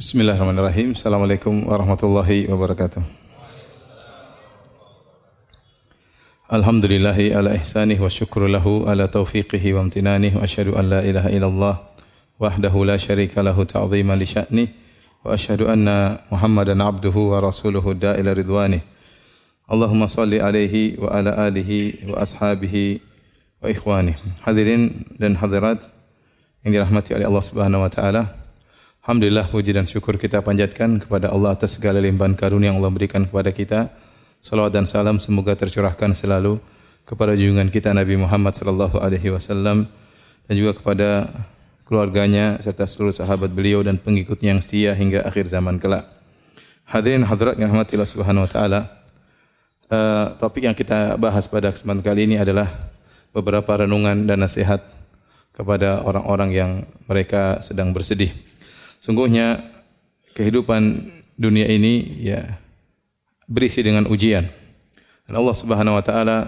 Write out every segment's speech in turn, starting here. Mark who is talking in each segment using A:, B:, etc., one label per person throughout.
A: Bismillahirrahmanirrahim. Assalamualaikum warahmatullahi wabarakatuh. Alhamdulillahi ala ihsanih wa syukru lahu ala taufiqihi wa amtinanih wa asyhadu an la ilaha illallah wahdahu la syarika lahu ta'ziman li sya'nih wa asyhadu anna Muhammadan abduhu wa rasuluhu da'ila ridwanih. Allahumma salli alaihi wa ala alihi wa ashabihi wa ikhwanih. Hadirin dan hadirat yang dirahmati oleh Allah Subhanahu wa taala. Alhamdulillah puji dan syukur kita panjatkan kepada Allah atas segala limpahan karunia yang Allah berikan kepada kita. Salawat dan salam semoga tercurahkan selalu kepada junjungan kita Nabi Muhammad sallallahu alaihi wasallam dan juga kepada keluarganya serta seluruh sahabat beliau dan pengikutnya yang setia hingga akhir zaman kelak. Hadirin hadirat yang rahmati Allah Subhanahu wa taala. Uh, topik yang kita bahas pada kesempatan kali ini adalah beberapa renungan dan nasihat kepada orang-orang yang mereka sedang bersedih. Sungguhnya kehidupan dunia ini ya berisi dengan ujian. Dan Allah Subhanahu wa taala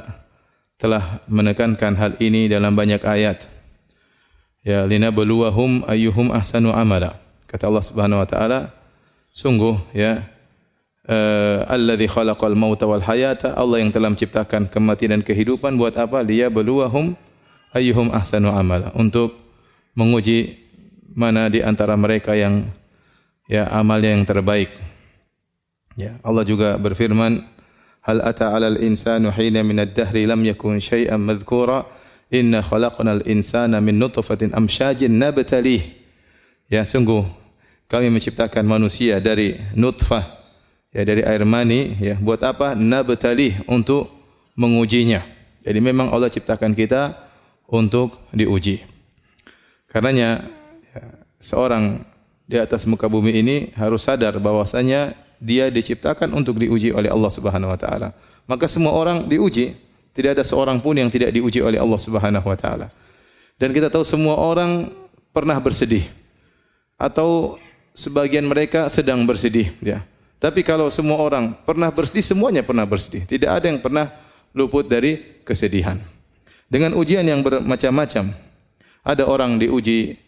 A: telah menekankan hal ini dalam banyak ayat. Ya linabluwahum ayyuhum ahsanu amala. Kata Allah Subhanahu wa taala, sungguh ya uh, alladzi khalaqal mauta wal hayata, Allah yang telah menciptakan kematian dan kehidupan buat apa? Liyabluwahum ayyuhum ahsanu amala. Untuk menguji mana di antara mereka yang ya amalnya yang terbaik. Ya, Allah juga berfirman, "Hal ata 'alal insanu hina min ad-dahri lam yakun syai'an madhkura, inna khalaqnal insana min nutfatin amsyajin nabtalih." Ya, sungguh kami menciptakan manusia dari nutfah, ya dari air mani, ya buat apa? Nabtalih untuk mengujinya. Jadi memang Allah ciptakan kita untuk diuji. Karenanya ya, seorang di atas muka bumi ini harus sadar bahwasanya dia diciptakan untuk diuji oleh Allah Subhanahu wa taala. Maka semua orang diuji, tidak ada seorang pun yang tidak diuji oleh Allah Subhanahu wa taala. Dan kita tahu semua orang pernah bersedih atau sebagian mereka sedang bersedih, ya. Tapi kalau semua orang pernah bersedih, semuanya pernah bersedih. Tidak ada yang pernah luput dari kesedihan. Dengan ujian yang bermacam-macam. Ada orang diuji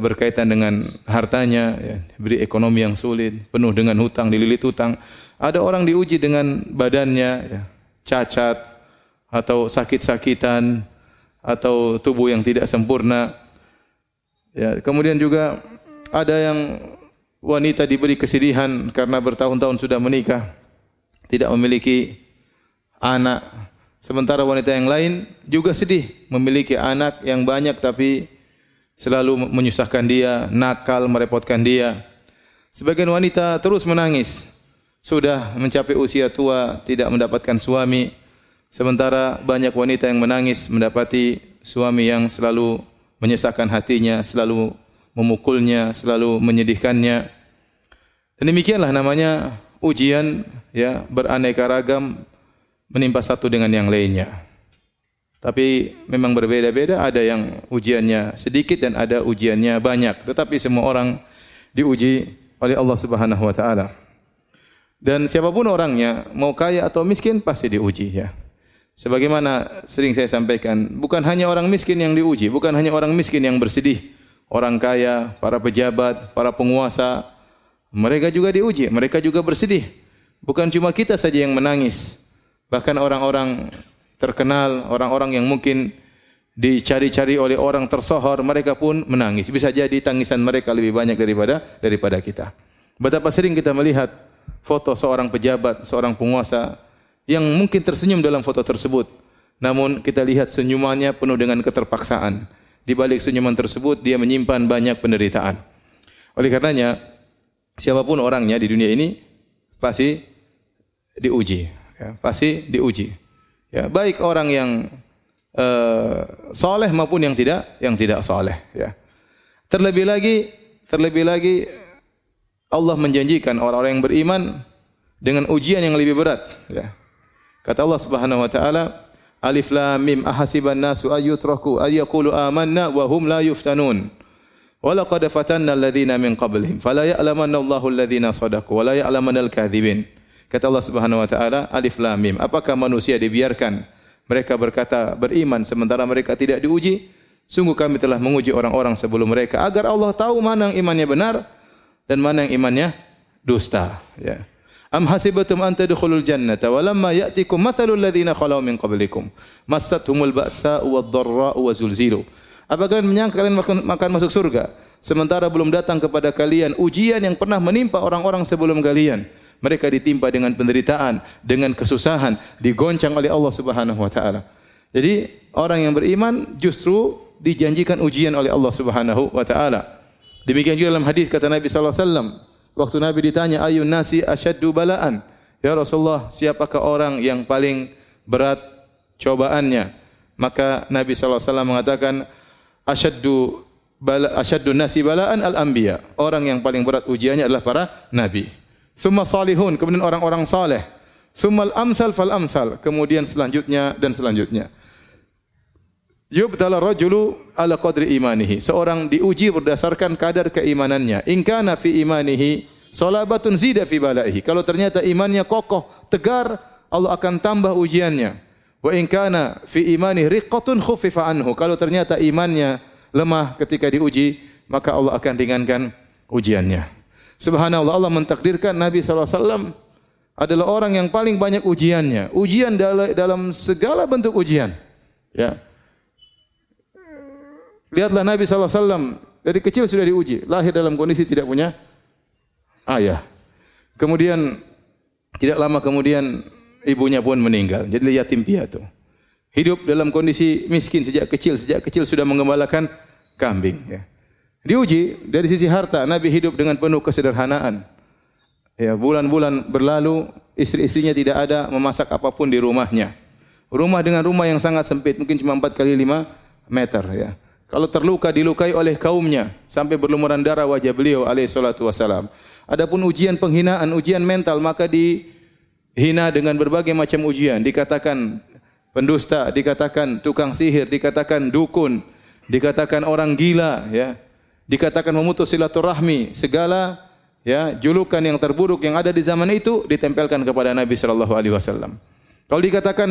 A: berkaitan dengan hartanya, ya, diberi ekonomi yang sulit, penuh dengan hutang, dililit hutang. Ada orang diuji dengan badannya, ya, cacat atau sakit-sakitan atau tubuh yang tidak sempurna. Ya, kemudian juga ada yang wanita diberi kesedihan karena bertahun-tahun sudah menikah, tidak memiliki anak. Sementara wanita yang lain juga sedih memiliki anak yang banyak tapi selalu menyusahkan dia, nakal, merepotkan dia. Sebagian wanita terus menangis. Sudah mencapai usia tua, tidak mendapatkan suami. Sementara banyak wanita yang menangis mendapati suami yang selalu menyesakkan hatinya, selalu memukulnya, selalu menyedihkannya. Dan demikianlah namanya ujian ya beraneka ragam menimpa satu dengan yang lainnya. Tapi memang berbeda-beda, ada yang ujiannya sedikit dan ada ujiannya banyak. Tetapi semua orang diuji oleh Allah Subhanahu wa taala. Dan siapa pun orangnya, mau kaya atau miskin pasti diuji ya. Sebagaimana sering saya sampaikan, bukan hanya orang miskin yang diuji, bukan hanya orang miskin yang bersedih. Orang kaya, para pejabat, para penguasa, mereka juga diuji, mereka juga bersedih. Bukan cuma kita saja yang menangis. Bahkan orang-orang terkenal, orang-orang yang mungkin dicari-cari oleh orang tersohor, mereka pun menangis. Bisa jadi tangisan mereka lebih banyak daripada daripada kita. Betapa sering kita melihat foto seorang pejabat, seorang penguasa yang mungkin tersenyum dalam foto tersebut. Namun kita lihat senyumannya penuh dengan keterpaksaan. Di balik senyuman tersebut dia menyimpan banyak penderitaan. Oleh karenanya siapa pun orangnya di dunia ini pasti diuji, ya, pasti diuji. Ya, baik orang yang uh, soleh maupun yang tidak yang tidak soleh. Ya. Terlebih lagi, terlebih lagi Allah menjanjikan orang-orang yang beriman dengan ujian yang lebih berat. Ya. Kata Allah Subhanahu Wa Taala, Alif Lam Mim ahasiban nasu ayyutraku ayyaqulu amanna wa hum la yuftanun. Walaqad fatanna alladhina min qablihim fala ya'lamanna Allahu alladhina sadaqu wa la ya'lamanna al-kadhibin. Kata Allah Subhanahu wa taala, Alif Lam Mim. Apakah manusia dibiarkan mereka berkata beriman sementara mereka tidak diuji? Sungguh kami telah menguji orang-orang sebelum mereka agar Allah tahu mana yang imannya benar dan mana yang imannya dusta. Ya. Am hasibatum an tadkhulul jannata wa lamma ya'tikum mathalul ladzina khalau min qablikum massathumul ba'sa wad dharra wa zulzilu. Apakah kalian menyangka kalian makan masuk surga sementara belum datang kepada kalian ujian yang pernah menimpa orang-orang sebelum kalian? Mereka ditimpa dengan penderitaan, dengan kesusahan, digoncang oleh Allah Subhanahu wa taala. Jadi, orang yang beriman justru dijanjikan ujian oleh Allah Subhanahu wa taala. Demikian juga dalam hadis kata Nabi sallallahu alaihi wasallam, waktu Nabi ditanya ayun nasi asyaddu balaan? Ya Rasulullah, siapakah orang yang paling berat cobaannya? Maka Nabi sallallahu alaihi wasallam mengatakan asyaddu bala asyaddu nasi balaan al-anbiya. Orang yang paling berat ujiannya adalah para nabi. Thumma salihun, kemudian orang-orang saleh. Thumma al-amsal fal amsal, kemudian selanjutnya dan selanjutnya. Yubtala rajulu ala qadri imanihi. Seorang diuji berdasarkan kadar keimanannya. In kana fi imanihi salabatun zida fi balaihi. Kalau ternyata imannya kokoh, tegar, Allah akan tambah ujiannya. Wa in kana fi imanihi riqqatun khuffifa anhu. Kalau ternyata imannya lemah ketika diuji, maka Allah akan ringankan ujiannya. Subhanallah Allah mentakdirkan Nabi SAW adalah orang yang paling banyak ujiannya. Ujian dalam segala bentuk ujian. Ya. Lihatlah Nabi SAW dari kecil sudah diuji, lahir dalam kondisi tidak punya ayah. Kemudian tidak lama kemudian ibunya pun meninggal, jadi yatim piatu. Hidup dalam kondisi miskin sejak kecil, sejak kecil sudah mengembalakan kambing. Ya. Diuji dari sisi harta, Nabi hidup dengan penuh kesederhanaan. Ya, bulan-bulan berlalu, istri-istrinya tidak ada memasak apa pun di rumahnya. Rumah dengan rumah yang sangat sempit, mungkin cuma 4 kali 5 meter ya. Kalau terluka dilukai oleh kaumnya sampai berlumuran darah wajah beliau alaihi salatu wasalam. Adapun ujian penghinaan, ujian mental maka dihina dengan berbagai macam ujian. Dikatakan pendusta, dikatakan tukang sihir, dikatakan dukun, dikatakan orang gila ya. Dikatakan memutus silaturahmi, segala ya julukan yang terburuk yang ada di zaman itu ditempelkan kepada Nabi sallallahu alaihi wasallam. Kalau dikatakan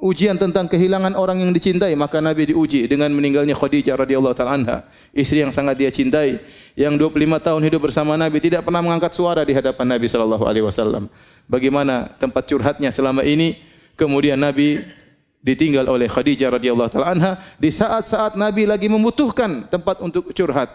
A: ujian tentang kehilangan orang yang dicintai, maka Nabi diuji dengan meninggalnya Khadijah radhiyallahu taala anha, istri yang sangat dia cintai, yang 25 tahun hidup bersama Nabi tidak pernah mengangkat suara di hadapan Nabi sallallahu alaihi wasallam. Bagaimana tempat curhatnya selama ini? Kemudian Nabi ditinggal oleh Khadijah radhiyallahu taala anha di saat-saat Nabi lagi membutuhkan tempat untuk curhat.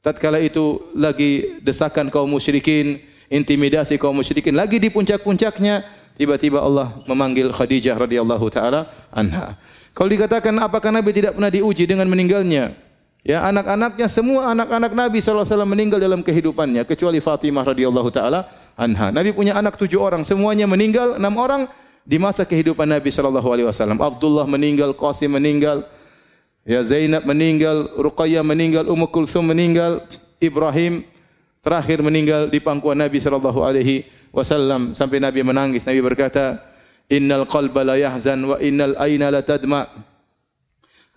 A: Tatkala itu lagi desakan kaum musyrikin, intimidasi kaum musyrikin lagi di puncak-puncaknya, Tiba-tiba Allah memanggil Khadijah radhiyallahu taala anha. Kalau dikatakan apakah Nabi tidak pernah diuji dengan meninggalnya? Ya, anak-anaknya semua anak-anak Nabi sallallahu alaihi wasallam meninggal dalam kehidupannya kecuali Fatimah radhiyallahu taala anha. Nabi punya anak tujuh orang, semuanya meninggal, enam orang di masa kehidupan Nabi sallallahu alaihi wasallam. Abdullah meninggal, Qasim meninggal, ya Zainab meninggal, Ruqayyah meninggal, Ummu Kulsum meninggal, Ibrahim terakhir meninggal di pangkuan Nabi sallallahu alaihi wasallam sampai Nabi menangis. Nabi berkata, "Innal qalba la yahzan wa innal aina la tadma."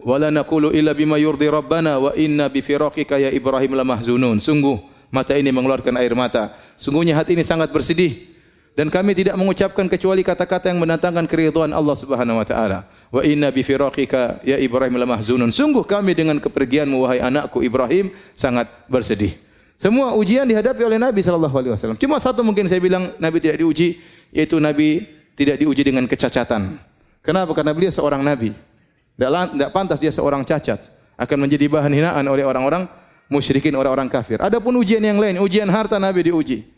A: Wa naqulu illa bima yurdi rabbana wa inna bi firaqika ya Ibrahim la mahzunun. Sungguh mata ini mengeluarkan air mata. Sungguhnya hati ini sangat bersedih dan kami tidak mengucapkan kecuali kata-kata yang mendatangkan keridhaan Allah Subhanahu wa taala. Wa inna bi firaqika ya Ibrahim la mahzunun. Sungguh kami dengan kepergianmu wahai anakku Ibrahim sangat bersedih. Semua ujian dihadapi oleh Nabi sallallahu alaihi wasallam. Cuma satu mungkin saya bilang Nabi tidak diuji yaitu Nabi tidak diuji dengan kecacatan. Kenapa? Karena beliau seorang nabi. Tidak pantas dia seorang cacat. Akan menjadi bahan hinaan oleh orang-orang musyrikin, orang-orang kafir. Adapun ujian yang lain, ujian harta Nabi diuji.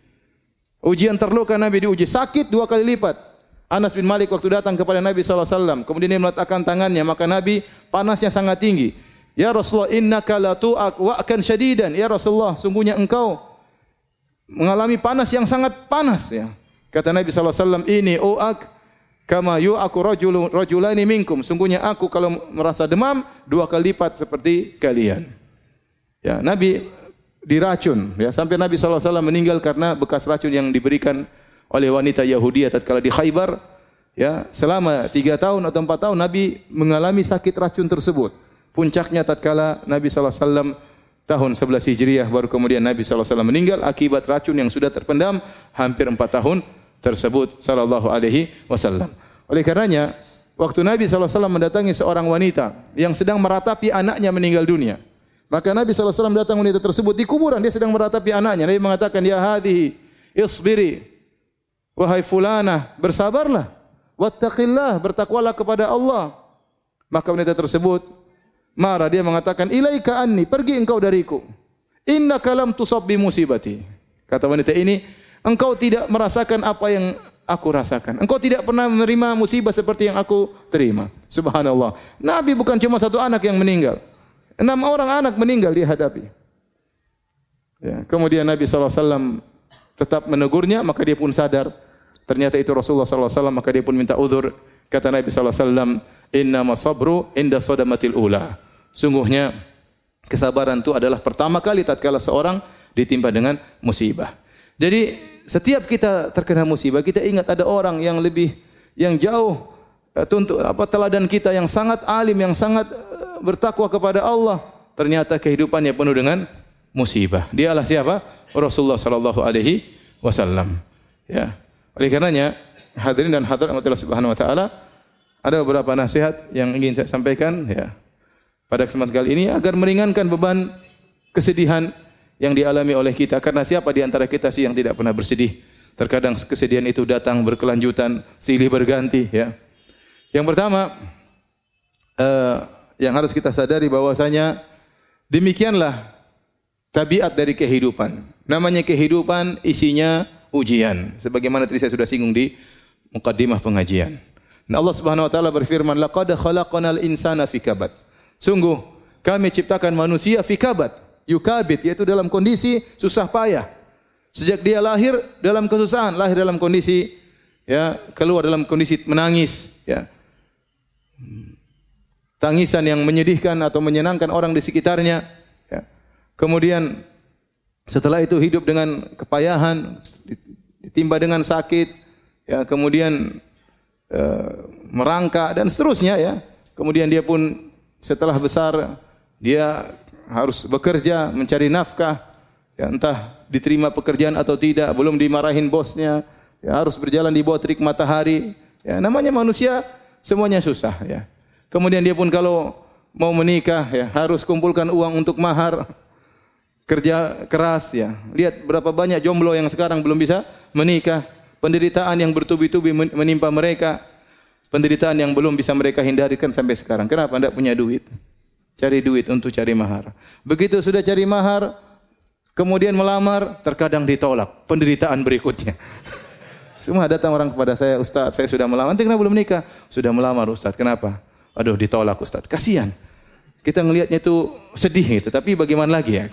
A: Ujian terluka Nabi diuji. Sakit dua kali lipat. Anas bin Malik waktu datang kepada Nabi SAW. Kemudian dia meletakkan tangannya. Maka Nabi panasnya sangat tinggi. Ya Rasulullah innaka la akan syadidan. Ya Rasulullah, sungguhnya engkau mengalami panas yang sangat panas ya. Kata Nabi SAW, ini u'ak kama yu'aku rajulu rajulani minkum. Sungguhnya aku kalau merasa demam dua kali lipat seperti kalian. Ya, Nabi diracun ya sampai Nabi SAW meninggal karena bekas racun yang diberikan oleh wanita Yahudi tatkala di Khaybar ya selama tiga tahun atau empat tahun Nabi mengalami sakit racun tersebut Puncaknya tatkala Nabi SAW tahun 11 Hijriah baru kemudian Nabi SAW meninggal akibat racun yang sudah terpendam hampir 4 tahun tersebut sallallahu alaihi wasallam. Oleh karenanya waktu Nabi SAW mendatangi seorang wanita yang sedang meratapi anaknya meninggal dunia. Maka Nabi SAW datang wanita tersebut di kuburan, dia sedang meratapi anaknya. Nabi mengatakan, Ya hadihi, isbiri. Wahai fulana, bersabarlah. Wattaqillah, bertakwalah kepada Allah. Maka wanita tersebut marah. Dia mengatakan, Ilaika anni, pergi engkau dariku. Inna kalam tusab bi musibati. Kata wanita ini, engkau tidak merasakan apa yang aku rasakan. Engkau tidak pernah menerima musibah seperti yang aku terima. Subhanallah. Nabi bukan cuma satu anak yang meninggal. Enam orang anak meninggal dia hadapi. Ya, kemudian Nabi SAW tetap menegurnya, maka dia pun sadar. Ternyata itu Rasulullah SAW, maka dia pun minta uzur. Kata Nabi SAW, Inna masabru inda sodamatil ula. Sungguhnya kesabaran itu adalah pertama kali tatkala seorang ditimpa dengan musibah. Jadi setiap kita terkena musibah, kita ingat ada orang yang lebih yang jauh eh, tuntut apa teladan kita yang sangat alim, yang sangat bertakwa kepada Allah, ternyata kehidupannya penuh dengan musibah. Dialah siapa? Rasulullah sallallahu alaihi wasallam. Ya. Oleh karenanya, hadirin dan hadirat Allah Subhanahu wa taala, ada beberapa nasihat yang ingin saya sampaikan ya. Pada kesempatan kali ini agar meringankan beban kesedihan yang dialami oleh kita karena siapa di antara kita sih yang tidak pernah bersedih? Terkadang kesedihan itu datang berkelanjutan, silih berganti ya. Yang pertama, uh, yang harus kita sadari bahwasanya demikianlah tabiat dari kehidupan. Namanya kehidupan isinya ujian. Sebagaimana tadi saya sudah singgung di mukaddimah pengajian. Nah Allah Subhanahu wa taala berfirman, "Laqad khalaqnal insana fi kabad." Sungguh kami ciptakan manusia fi kabad, yukabit yaitu dalam kondisi susah payah. Sejak dia lahir dalam kesusahan, lahir dalam kondisi ya, keluar dalam kondisi menangis, ya tangisan yang menyedihkan atau menyenangkan orang di sekitarnya. Ya. Kemudian setelah itu hidup dengan kepayahan, ditimpa dengan sakit, ya kemudian e, merangkak dan seterusnya ya. Kemudian dia pun setelah besar dia harus bekerja mencari nafkah, ya entah diterima pekerjaan atau tidak, belum dimarahin bosnya, ya harus berjalan di bawah terik matahari. Ya namanya manusia semuanya susah ya. Kemudian dia pun kalau mau menikah ya harus kumpulkan uang untuk mahar. Kerja keras ya. Lihat berapa banyak jomblo yang sekarang belum bisa menikah. Penderitaan yang bertubi-tubi menimpa mereka. Penderitaan yang belum bisa mereka hindarikan sampai sekarang. Kenapa? Tidak punya duit. Cari duit untuk cari mahar. Begitu sudah cari mahar, kemudian melamar, terkadang ditolak. Penderitaan berikutnya. Semua datang orang kepada saya, Ustaz, saya sudah melamar. Nanti kenapa belum nikah? Sudah melamar, Ustaz. Kenapa? Aduh ditolak Ustaz. Kasihan. Kita ngelihatnya itu sedih gitu. Tapi bagaimana lagi ya?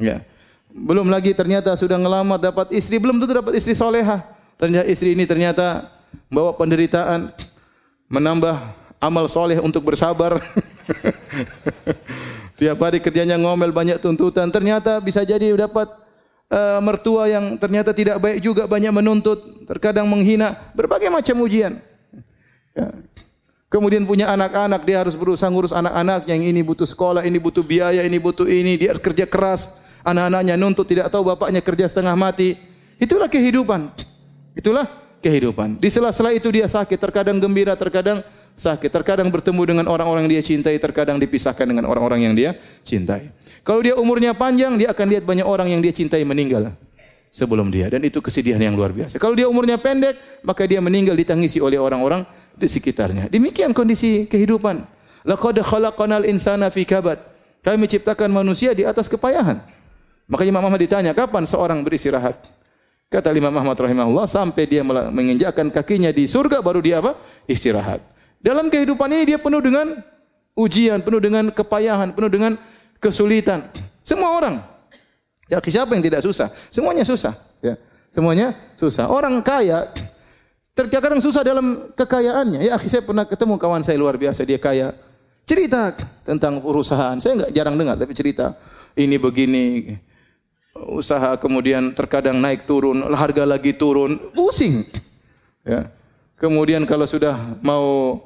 A: Ya. Belum lagi ternyata sudah ngelamar dapat istri, belum tentu dapat istri soleha. Ternyata istri ini ternyata bawa penderitaan, menambah amal soleh untuk bersabar. Tiap hari kerjanya ngomel banyak tuntutan. Ternyata bisa jadi dapat uh, mertua yang ternyata tidak baik juga banyak menuntut, terkadang menghina, berbagai macam ujian. Ya. Kemudian punya anak-anak, dia harus berusaha ngurus anak-anak yang ini butuh sekolah, ini butuh biaya, ini butuh ini, dia kerja keras. Anak-anaknya nuntut tidak tahu bapaknya kerja setengah mati. Itulah kehidupan. Itulah kehidupan. Di sela-sela itu dia sakit, terkadang gembira, terkadang sakit, terkadang bertemu dengan orang-orang yang dia cintai, terkadang dipisahkan dengan orang-orang yang dia cintai. Kalau dia umurnya panjang, dia akan lihat banyak orang yang dia cintai meninggal sebelum dia dan itu kesedihan yang luar biasa. Kalau dia umurnya pendek, maka dia meninggal ditangisi oleh orang-orang di sekitarnya. Demikian kondisi kehidupan. Laqad khalaqanal insana fi kabad. Kami ciptakan manusia di atas kepayahan. Makanya Imam Ahmad ditanya, kapan seorang beristirahat? Kata Imam Ahmad rahimahullah, sampai dia menginjakkan kakinya di surga baru dia apa? Istirahat. Dalam kehidupan ini dia penuh dengan ujian, penuh dengan kepayahan, penuh dengan kesulitan. Semua orang. Ya, siapa yang tidak susah? Semuanya susah. Ya. Semuanya susah. Orang kaya Terkadang susah dalam kekayaannya. Ya, saya pernah ketemu kawan saya luar biasa, dia kaya. Cerita tentang perusahaan. Saya enggak jarang dengar, tapi cerita ini begini. Usaha kemudian terkadang naik turun, harga lagi turun, pusing. Ya. Kemudian kalau sudah mau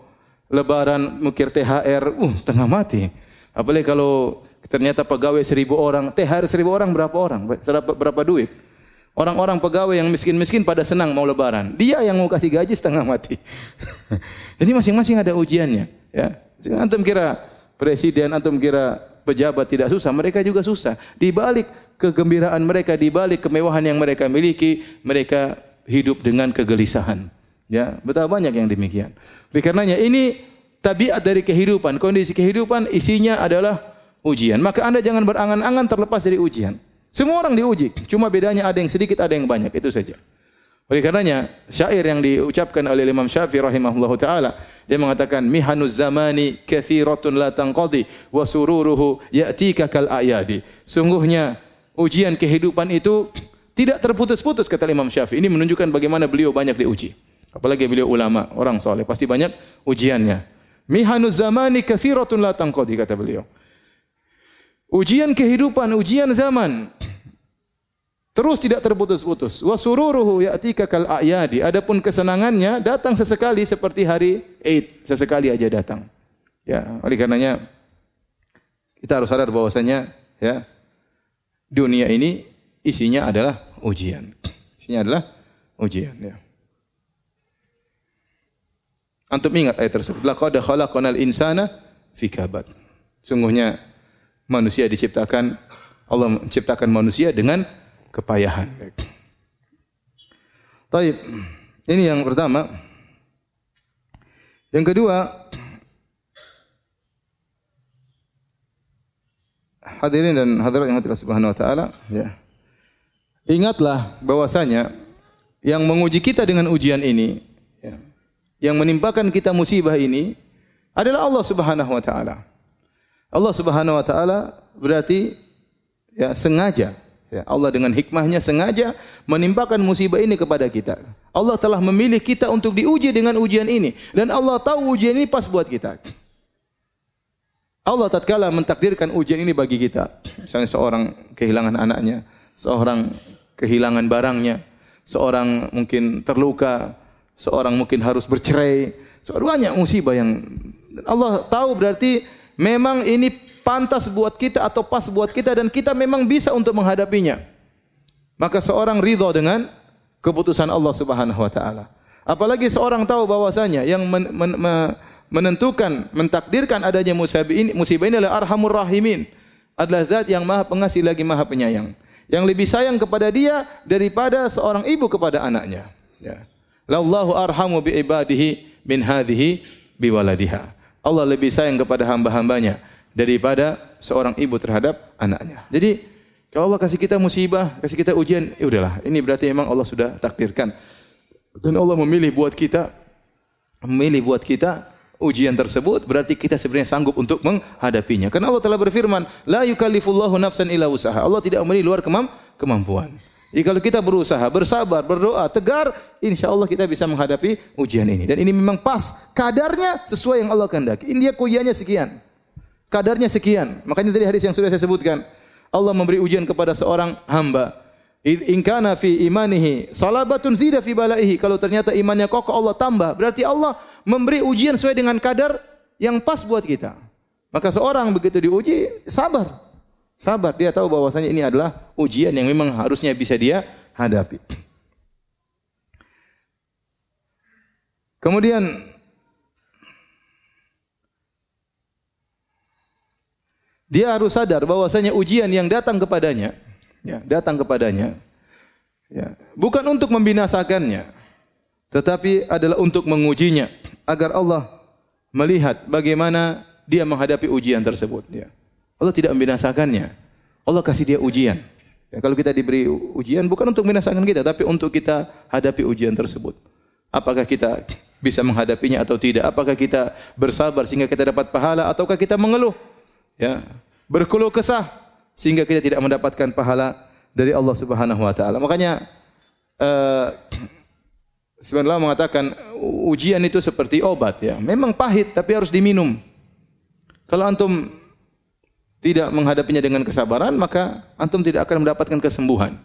A: lebaran mukir THR, uh setengah mati. Apalagi kalau ternyata pegawai seribu orang, THR seribu orang berapa orang? Berapa, berapa duit? Orang-orang pegawai yang miskin-miskin pada senang mau lebaran. Dia yang mau kasih gaji setengah mati. Jadi masing-masing ada ujiannya. Ya. Antum kira presiden, antum kira pejabat tidak susah, mereka juga susah. Di balik kegembiraan mereka, di balik kemewahan yang mereka miliki, mereka hidup dengan kegelisahan. Ya, betapa banyak yang demikian. Oleh karenanya ini tabiat dari kehidupan, kondisi kehidupan isinya adalah ujian. Maka Anda jangan berangan-angan terlepas dari ujian. Semua orang diuji, cuma bedanya ada yang sedikit, ada yang banyak, itu saja. Oleh karenanya, syair yang diucapkan oleh Imam Syafi'i rahimahullahu taala, dia mengatakan mihanuz zamani kathiratun la tanqadi wa sururuhu ya'tika kal ayadi. Sungguhnya ujian kehidupan itu tidak terputus-putus kata Imam Syafi'i. Ini menunjukkan bagaimana beliau banyak diuji. Apalagi beliau ulama, orang soleh, pasti banyak ujiannya. Mihanuz zamani kathiratun la tanqadi kata beliau. Ujian kehidupan, ujian zaman Terus tidak terputus-putus. Wa sururuhu ya'tika kal a'yadi. Adapun kesenangannya datang sesekali seperti hari Eid, sesekali aja datang. Ya, oleh karenanya kita harus sadar bahwasanya ya dunia ini isinya adalah ujian. Isinya adalah ujian ya. Antum ingat ayat tersebut. Laqad khalaqnal insana fi kabad. Sungguhnya manusia diciptakan Allah menciptakan manusia dengan kepayahan. Taib. Ini yang pertama. Yang kedua, hadirin dan hadirat yang hadirat subhanahu wa ta'ala, ya. Ingatlah bahwasanya yang menguji kita dengan ujian ini, ya, yang menimpakan kita musibah ini adalah Allah Subhanahu wa taala. Allah Subhanahu wa taala berarti ya sengaja Ya, Allah dengan hikmahnya sengaja menimpakan musibah ini kepada kita. Allah telah memilih kita untuk diuji dengan ujian ini dan Allah tahu ujian ini pas buat kita. Allah tatkala mentakdirkan ujian ini bagi kita. Misalnya seorang kehilangan anaknya, seorang kehilangan barangnya, seorang mungkin terluka, seorang mungkin harus bercerai, seorang banyak musibah yang Allah tahu berarti memang ini pantas buat kita atau pas buat kita dan kita memang bisa untuk menghadapinya. Maka seorang ridho dengan keputusan Allah Subhanahu wa taala. Apalagi seorang tahu bahwasanya yang men, men, men, menentukan, mentakdirkan adanya musibah ini, musibah ini adalah Arhamur Rahimin. Adalah zat yang Maha Pengasih lagi Maha Penyayang. Yang lebih sayang kepada dia daripada seorang ibu kepada anaknya. Ya. Lallahu arhamu bi ibadihi min hadhihi bi waladiha. Allah lebih sayang kepada hamba-hambanya daripada seorang ibu terhadap anaknya. Jadi kalau Allah kasih kita musibah, kasih kita ujian, ya udahlah. Ini berarti memang Allah sudah takdirkan. Dan Allah memilih buat kita memilih buat kita ujian tersebut berarti kita sebenarnya sanggup untuk menghadapinya. Karena Allah telah berfirman, la yukallifullahu nafsan illa usaha. Allah tidak memberi luar kemam kemampuan. Jadi kalau kita berusaha, bersabar, berdoa, tegar, insya Allah kita bisa menghadapi ujian ini. Dan ini memang pas, kadarnya sesuai yang Allah kehendaki. Ini dia kuliahnya sekian. Kadarnya sekian. Makanya tadi hadis yang sudah saya sebutkan. Allah memberi ujian kepada seorang hamba. In kana fi imanihi salabatun zida fi balaihi. Kalau ternyata imannya kokoh Allah tambah. Berarti Allah memberi ujian sesuai dengan kadar yang pas buat kita. Maka seorang begitu diuji, sabar. Sabar. Dia tahu bahwasanya ini adalah ujian yang memang harusnya bisa dia hadapi. Kemudian Dia harus sadar bahwasanya ujian yang datang kepadanya, ya, datang kepadanya, ya, bukan untuk membinasakannya, tetapi adalah untuk mengujinya agar Allah melihat bagaimana dia menghadapi ujian tersebut. Ya. Allah tidak membinasakannya, Allah kasih dia ujian. Ya, kalau kita diberi ujian bukan untuk membinasakan kita, tapi untuk kita hadapi ujian tersebut. Apakah kita bisa menghadapinya atau tidak? Apakah kita bersabar sehingga kita dapat pahala ataukah kita mengeluh? ya berkeluh kesah sehingga kita tidak mendapatkan pahala dari Allah Subhanahu wa taala. Makanya uh, sebenarnya mengatakan ujian itu seperti obat ya. Memang pahit tapi harus diminum. Kalau antum tidak menghadapinya dengan kesabaran, maka antum tidak akan mendapatkan kesembuhan.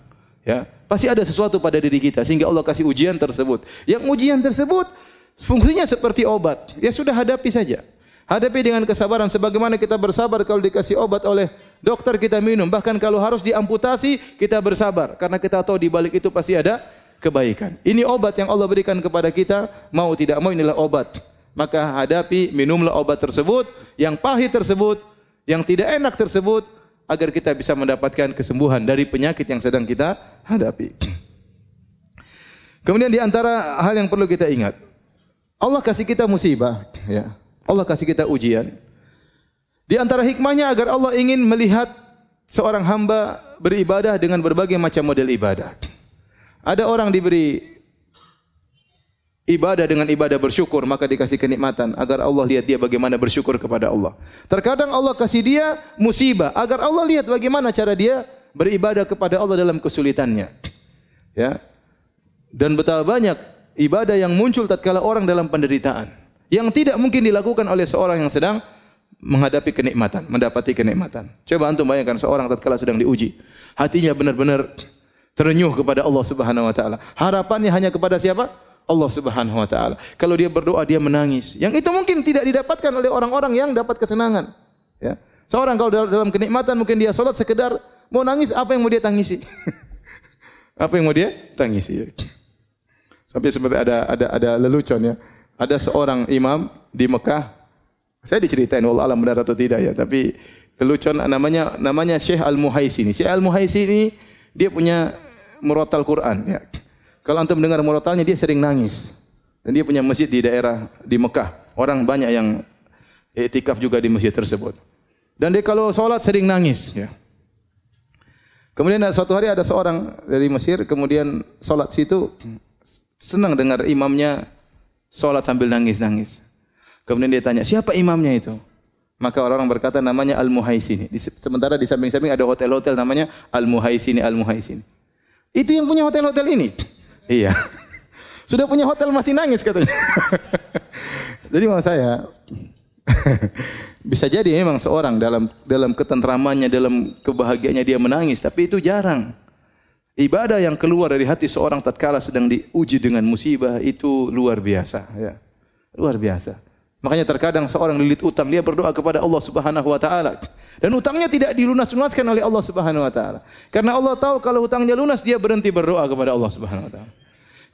A: Ya, pasti ada sesuatu pada diri kita sehingga Allah kasih ujian tersebut. Yang ujian tersebut fungsinya seperti obat. Ya sudah hadapi saja. Hadapi dengan kesabaran sebagaimana kita bersabar kalau dikasih obat oleh dokter kita minum. Bahkan kalau harus diamputasi kita bersabar karena kita tahu di balik itu pasti ada kebaikan. Ini obat yang Allah berikan kepada kita, mau tidak mau inilah obat. Maka hadapi, minumlah obat tersebut, yang pahit tersebut yang tidak enak tersebut agar kita bisa mendapatkan kesembuhan dari penyakit yang sedang kita hadapi. Kemudian di antara hal yang perlu kita ingat, Allah kasih kita musibah, ya. Allah kasih kita ujian. Di antara hikmahnya agar Allah ingin melihat seorang hamba beribadah dengan berbagai macam model ibadah. Ada orang diberi ibadah dengan ibadah bersyukur maka dikasih kenikmatan agar Allah lihat dia bagaimana bersyukur kepada Allah. Terkadang Allah kasih dia musibah agar Allah lihat bagaimana cara dia beribadah kepada Allah dalam kesulitannya. Ya. Dan betapa banyak ibadah yang muncul tatkala orang dalam penderitaan yang tidak mungkin dilakukan oleh seorang yang sedang menghadapi kenikmatan, mendapati kenikmatan. Coba antum bayangkan seorang tatkala sedang diuji, hatinya benar-benar terenyuh kepada Allah Subhanahu wa taala. Harapannya hanya kepada siapa? Allah Subhanahu wa taala. Kalau dia berdoa dia menangis. Yang itu mungkin tidak didapatkan oleh orang-orang yang dapat kesenangan. Ya. Seorang kalau dalam kenikmatan mungkin dia salat sekedar mau nangis apa yang mau dia tangisi? apa yang mau dia tangisi? Sampai seperti ada ada ada lelucon ya. Ada seorang imam di Mekah. Saya diceritain Allah alam benar atau tidak ya, tapi lelucon namanya namanya Syekh Al-Muhaisini. Syekh Al-Muhaisini dia punya murotal Quran ya. Kalau antum mendengar murotalnya dia sering nangis. Dan dia punya masjid di daerah di Mekah. Orang banyak yang etikaf juga di masjid tersebut. Dan dia kalau sholat sering nangis ya. Kemudian suatu hari ada seorang dari Mesir kemudian sholat situ senang dengar imamnya sholat sambil nangis-nangis. Kemudian dia tanya, siapa imamnya itu? Maka orang berkata namanya Al-Muhaisini. Sementara di samping-samping ada hotel-hotel namanya Al-Muhaisini, Al-Muhaisini. Itu yang punya hotel-hotel ini. Iya. Sudah punya hotel masih nangis katanya. Jadi maksud saya bisa jadi memang seorang dalam dalam ketentramannya, dalam kebahagiaannya dia menangis, tapi itu jarang. Ibadah yang keluar dari hati seorang tatkala sedang diuji dengan musibah itu luar biasa, ya. Luar biasa. Makanya terkadang seorang lilit utang, dia berdoa kepada Allah Subhanahu wa taala. Dan utangnya tidak dilunas-lunaskan oleh Allah Subhanahu wa taala. Karena Allah tahu kalau utangnya lunas, dia berhenti berdoa kepada Allah Subhanahu wa taala.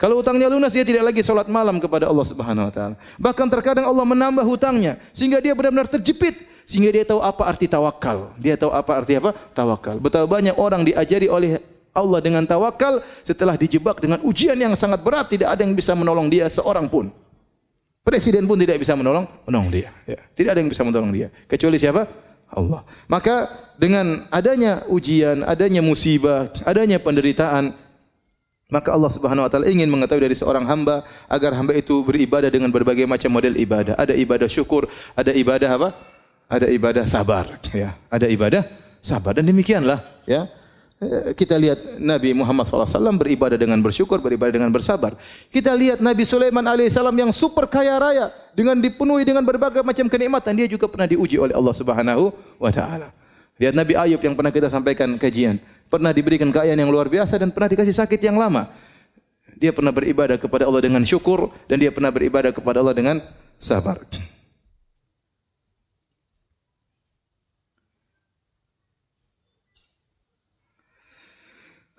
A: Kalau utangnya lunas, dia tidak lagi sholat malam kepada Allah Subhanahu wa taala. Bahkan terkadang Allah menambah hutangnya sehingga dia benar-benar terjepit sehingga dia tahu apa arti tawakal. Dia tahu apa arti apa? Tawakal. Betapa banyak orang diajari oleh Allah dengan tawakal setelah dijebak dengan ujian yang sangat berat tidak ada yang bisa menolong dia seorang pun. Presiden pun tidak bisa menolong menolong dia. Ya. Tidak ada yang bisa menolong dia kecuali siapa? Allah. Maka dengan adanya ujian, adanya musibah, adanya penderitaan, maka Allah Subhanahu wa taala ingin mengetahui dari seorang hamba agar hamba itu beribadah dengan berbagai macam model ibadah. Ada ibadah syukur, ada ibadah apa? Ada ibadah sabar, ya. Ada ibadah sabar dan demikianlah, ya. Eh, kita lihat Nabi Muhammad SAW beribadah dengan bersyukur, beribadah dengan bersabar. Kita lihat Nabi Sulaiman alaihissalam yang super kaya raya dengan dipenuhi dengan berbagai macam kenikmatan. Dia juga pernah diuji oleh Allah Subhanahu wa taala. Lihat Nabi Ayub yang pernah kita sampaikan kajian, pernah diberikan kekayaan yang luar biasa dan pernah dikasih sakit yang lama. Dia pernah beribadah kepada Allah dengan syukur dan dia pernah beribadah kepada Allah dengan sabar.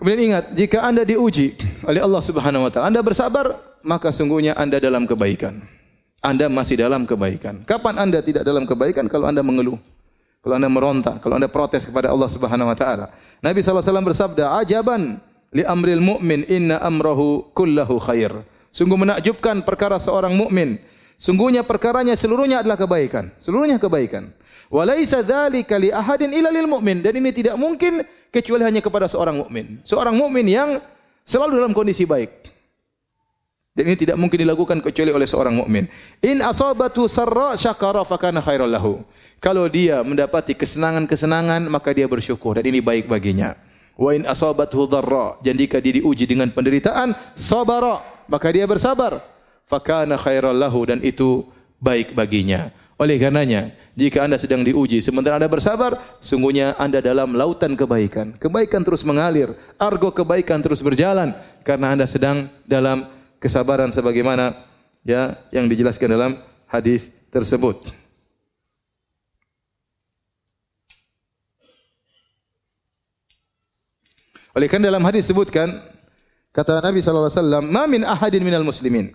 A: Kemudian ingat, jika Anda diuji oleh Allah Subhanahu wa taala, Anda bersabar, maka sungguhnya Anda dalam kebaikan. Anda masih dalam kebaikan. Kapan Anda tidak dalam kebaikan? Kalau Anda mengeluh. Kalau Anda meronta, kalau Anda protes kepada Allah Subhanahu wa taala. Nabi SAW bersabda, "Ajaban li amril mu'min inna amrahu kullahu khair." Sungguh menakjubkan perkara seorang mukmin. Sungguhnya perkaranya seluruhnya adalah kebaikan. Seluruhnya kebaikan. Walaisa dzalika li ahadin illa lil mu'min. Dan ini tidak mungkin kecuali hanya kepada seorang mukmin. Seorang mukmin yang selalu dalam kondisi baik. Dan ini tidak mungkin dilakukan kecuali oleh seorang mukmin. In asabatu sarra syakara fakana khairal lahu. Kalau dia mendapati kesenangan-kesenangan maka dia bersyukur dan ini baik baginya. Wa in asabathu dharra, dan jika dia diuji dengan penderitaan, sabara, maka dia bersabar. Fakana khairal lahu dan itu baik baginya. Oleh karenanya, jika Anda sedang diuji sementara Anda bersabar, sungguhnya Anda dalam lautan kebaikan. Kebaikan terus mengalir, argo kebaikan terus berjalan karena Anda sedang dalam kesabaran sebagaimana ya yang dijelaskan dalam hadis tersebut. Oleh karena dalam hadis sebutkan kata Nabi sallallahu alaihi wasallam, "Ma min ahadin minal muslimin"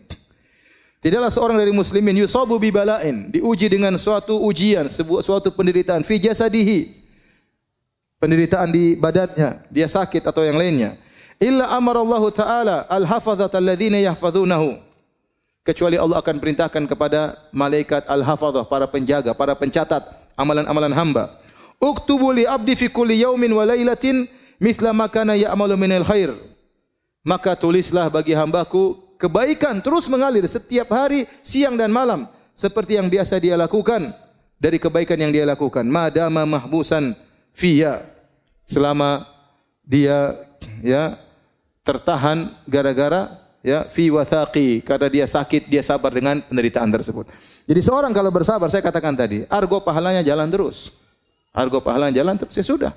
A: Tidaklah seorang dari muslimin yusabu bi bala'in, diuji dengan suatu ujian, sebuah suatu penderitaan fi jasadihi. Penderitaan di badannya, dia sakit atau yang lainnya. Illa amara Allah taala al-hafazat alladziina yahfazunahu. Kecuali Allah akan perintahkan kepada malaikat al-hafazah, para penjaga, para pencatat amalan-amalan hamba. Uktubu li abdi fi kulli yaumin wa lailatin mithla ma kana ya'malu minal khair. Maka tulislah bagi hambaku kebaikan terus mengalir setiap hari, siang dan malam seperti yang biasa dia lakukan dari kebaikan yang dia lakukan. Madama mahbusan fiya selama dia ya tertahan gara-gara ya fi wathaqi karena dia sakit dia sabar dengan penderitaan tersebut. Jadi seorang kalau bersabar saya katakan tadi, argo pahalanya jalan terus. Argo pahalanya jalan terus ya sudah.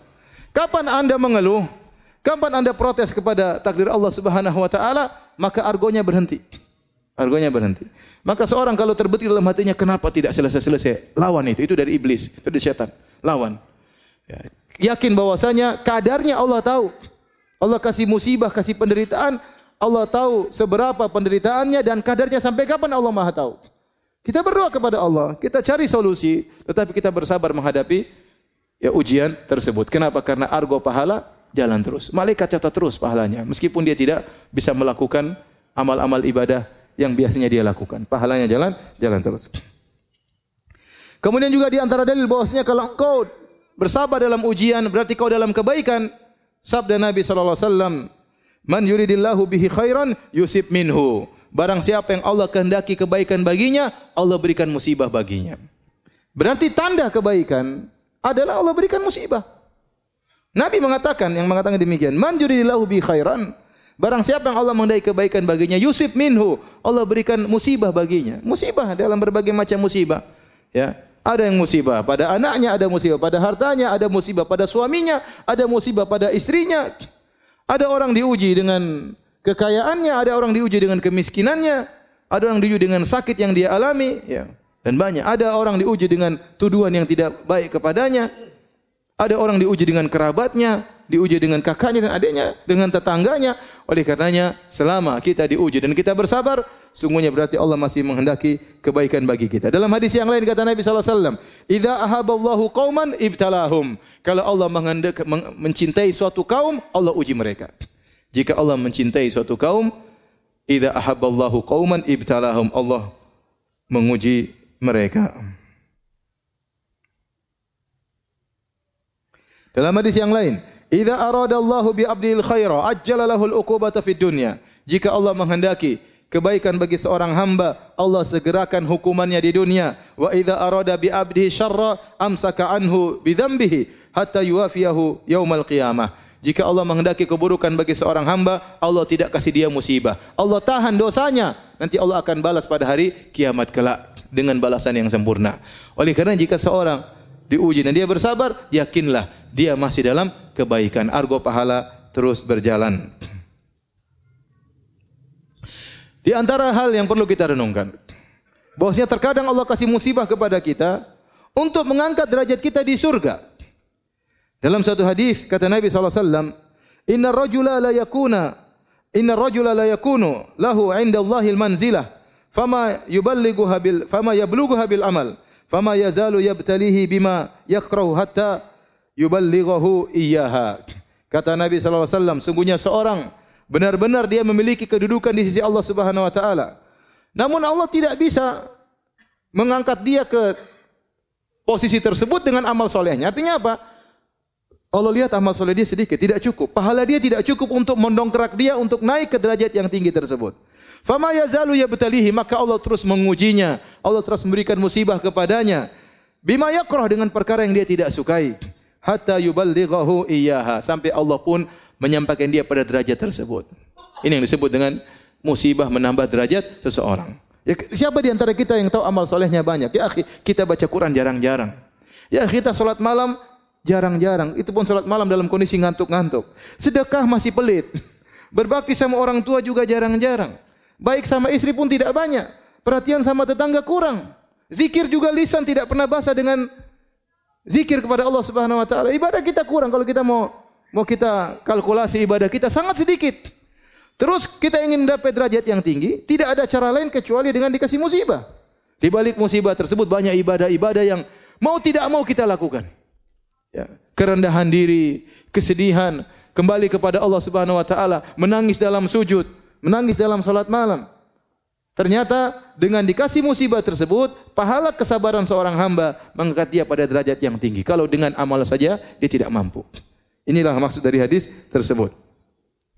A: Kapan Anda mengeluh? Kapan Anda protes kepada takdir Allah Subhanahu wa taala? maka argonya berhenti. Argonya berhenti. Maka seorang kalau terbetik dalam hatinya, kenapa tidak selesai-selesai? Lawan itu, itu dari iblis, itu dari setan. Lawan. Ya. Yakin bahwasanya kadarnya Allah tahu. Allah kasih musibah, kasih penderitaan, Allah tahu seberapa penderitaannya dan kadarnya sampai kapan Allah Maha tahu. Kita berdoa kepada Allah, kita cari solusi, tetapi kita bersabar menghadapi ya ujian tersebut. Kenapa? Karena argo pahala jalan terus. Malaikat catat terus pahalanya. Meskipun dia tidak bisa melakukan amal-amal ibadah yang biasanya dia lakukan. Pahalanya jalan, jalan terus. Kemudian juga di antara dalil bahwasanya kalau engkau bersabar dalam ujian berarti kau dalam kebaikan. Sabda Nabi sallallahu alaihi wasallam, "Man yuridillahu bihi khairan yusib minhu." Barang siapa yang Allah kehendaki kebaikan baginya, Allah berikan musibah baginya. Berarti tanda kebaikan adalah Allah berikan musibah. Nabi mengatakan yang mengatakan demikian, "Man yuridillahu bi khairan" Barang siapa yang Allah menghendaki kebaikan baginya, yusib minhu, Allah berikan musibah baginya. Musibah dalam berbagai macam musibah. Ya, ada yang musibah pada anaknya, ada musibah pada hartanya, ada musibah pada suaminya, ada musibah pada istrinya. Ada orang diuji dengan kekayaannya, ada orang diuji dengan kemiskinannya, ada orang diuji dengan sakit yang dia alami, ya. Dan banyak. Ada orang diuji dengan tuduhan yang tidak baik kepadanya. Ada orang diuji dengan kerabatnya, diuji dengan kakaknya dan adiknya, dengan tetangganya. Oleh karenanya, selama kita diuji dan kita bersabar, sungguhnya berarti Allah masih menghendaki kebaikan bagi kita. Dalam hadis yang lain kata Nabi sallallahu alaihi wasallam, "Idza ahaballahu qauman ibtalahum." Kalau Allah menghendak mencintai suatu kaum, Allah uji mereka. Jika Allah mencintai suatu kaum, idza ahaballahu qauman ibtalahum, Allah menguji mereka. Dalam hadis yang lain, "Idza aradallahu bi 'abdil khaira, ajjala lahu al-uqubata fid dunya." Jika Allah menghendaki kebaikan bagi seorang hamba, Allah segerakan hukumannya di dunia. Wa idza arada bi 'abdihi syarra, amsaka anhu bi dzambihi hatta yuwafiyahu yaumal qiyamah. Jika Allah menghendaki keburukan bagi seorang hamba, Allah tidak kasih dia musibah. Allah tahan dosanya, nanti Allah akan balas pada hari kiamat kelak dengan balasan yang sempurna. Oleh karena jika seorang diuji dan dia bersabar, yakinlah dia masih dalam kebaikan. Argo pahala terus berjalan. Di antara hal yang perlu kita renungkan, bahwasanya terkadang Allah kasih musibah kepada kita untuk mengangkat derajat kita di surga. Dalam satu hadis kata Nabi SAW, Inna rajula la yakuna Inna rajula la yakunu lahu 'inda Allahil manzilah fama yuballighuha bil fama yablughuha bil amal fama yazalu yabtalihi bima yakrahu hatta yuballighahu iyyaha. Kata Nabi sallallahu alaihi wasallam, sungguhnya seorang benar-benar dia memiliki kedudukan di sisi Allah Subhanahu wa taala. Namun Allah tidak bisa mengangkat dia ke posisi tersebut dengan amal solehnya. Artinya apa? Allah lihat amal soleh dia sedikit, tidak cukup. Pahala dia tidak cukup untuk mendongkrak dia untuk naik ke derajat yang tinggi tersebut. Fama yazalu yabtalihi maka Allah terus mengujinya. Allah terus memberikan musibah kepadanya. Bima yakrah dengan perkara yang dia tidak sukai. Hatta yuballighahu iyyaha sampai Allah pun menyampaikan dia pada derajat tersebut. Ini yang disebut dengan musibah menambah derajat seseorang. Ya, siapa di antara kita yang tahu amal solehnya banyak? Ya akhi, kita baca Quran jarang-jarang. Ya kita sholat malam jarang-jarang. Itu pun sholat malam dalam kondisi ngantuk-ngantuk. Sedekah masih pelit. Berbakti sama orang tua juga jarang-jarang. Baik sama istri pun tidak banyak. Perhatian sama tetangga kurang. Zikir juga lisan tidak pernah basah dengan zikir kepada Allah Subhanahu wa taala. Ibadah kita kurang kalau kita mau mau kita kalkulasi ibadah kita sangat sedikit.
B: Terus kita ingin mendapat derajat yang tinggi, tidak ada cara lain kecuali dengan dikasih musibah. Di balik musibah tersebut banyak ibadah-ibadah yang mau tidak mau kita lakukan. Ya, kerendahan diri, kesedihan, kembali kepada Allah Subhanahu wa taala, menangis dalam sujud, menangis dalam salat malam. Ternyata dengan dikasih musibah tersebut, pahala kesabaran seorang hamba mengangkat dia pada derajat yang tinggi. Kalau dengan amal saja dia tidak mampu. Inilah maksud dari hadis tersebut.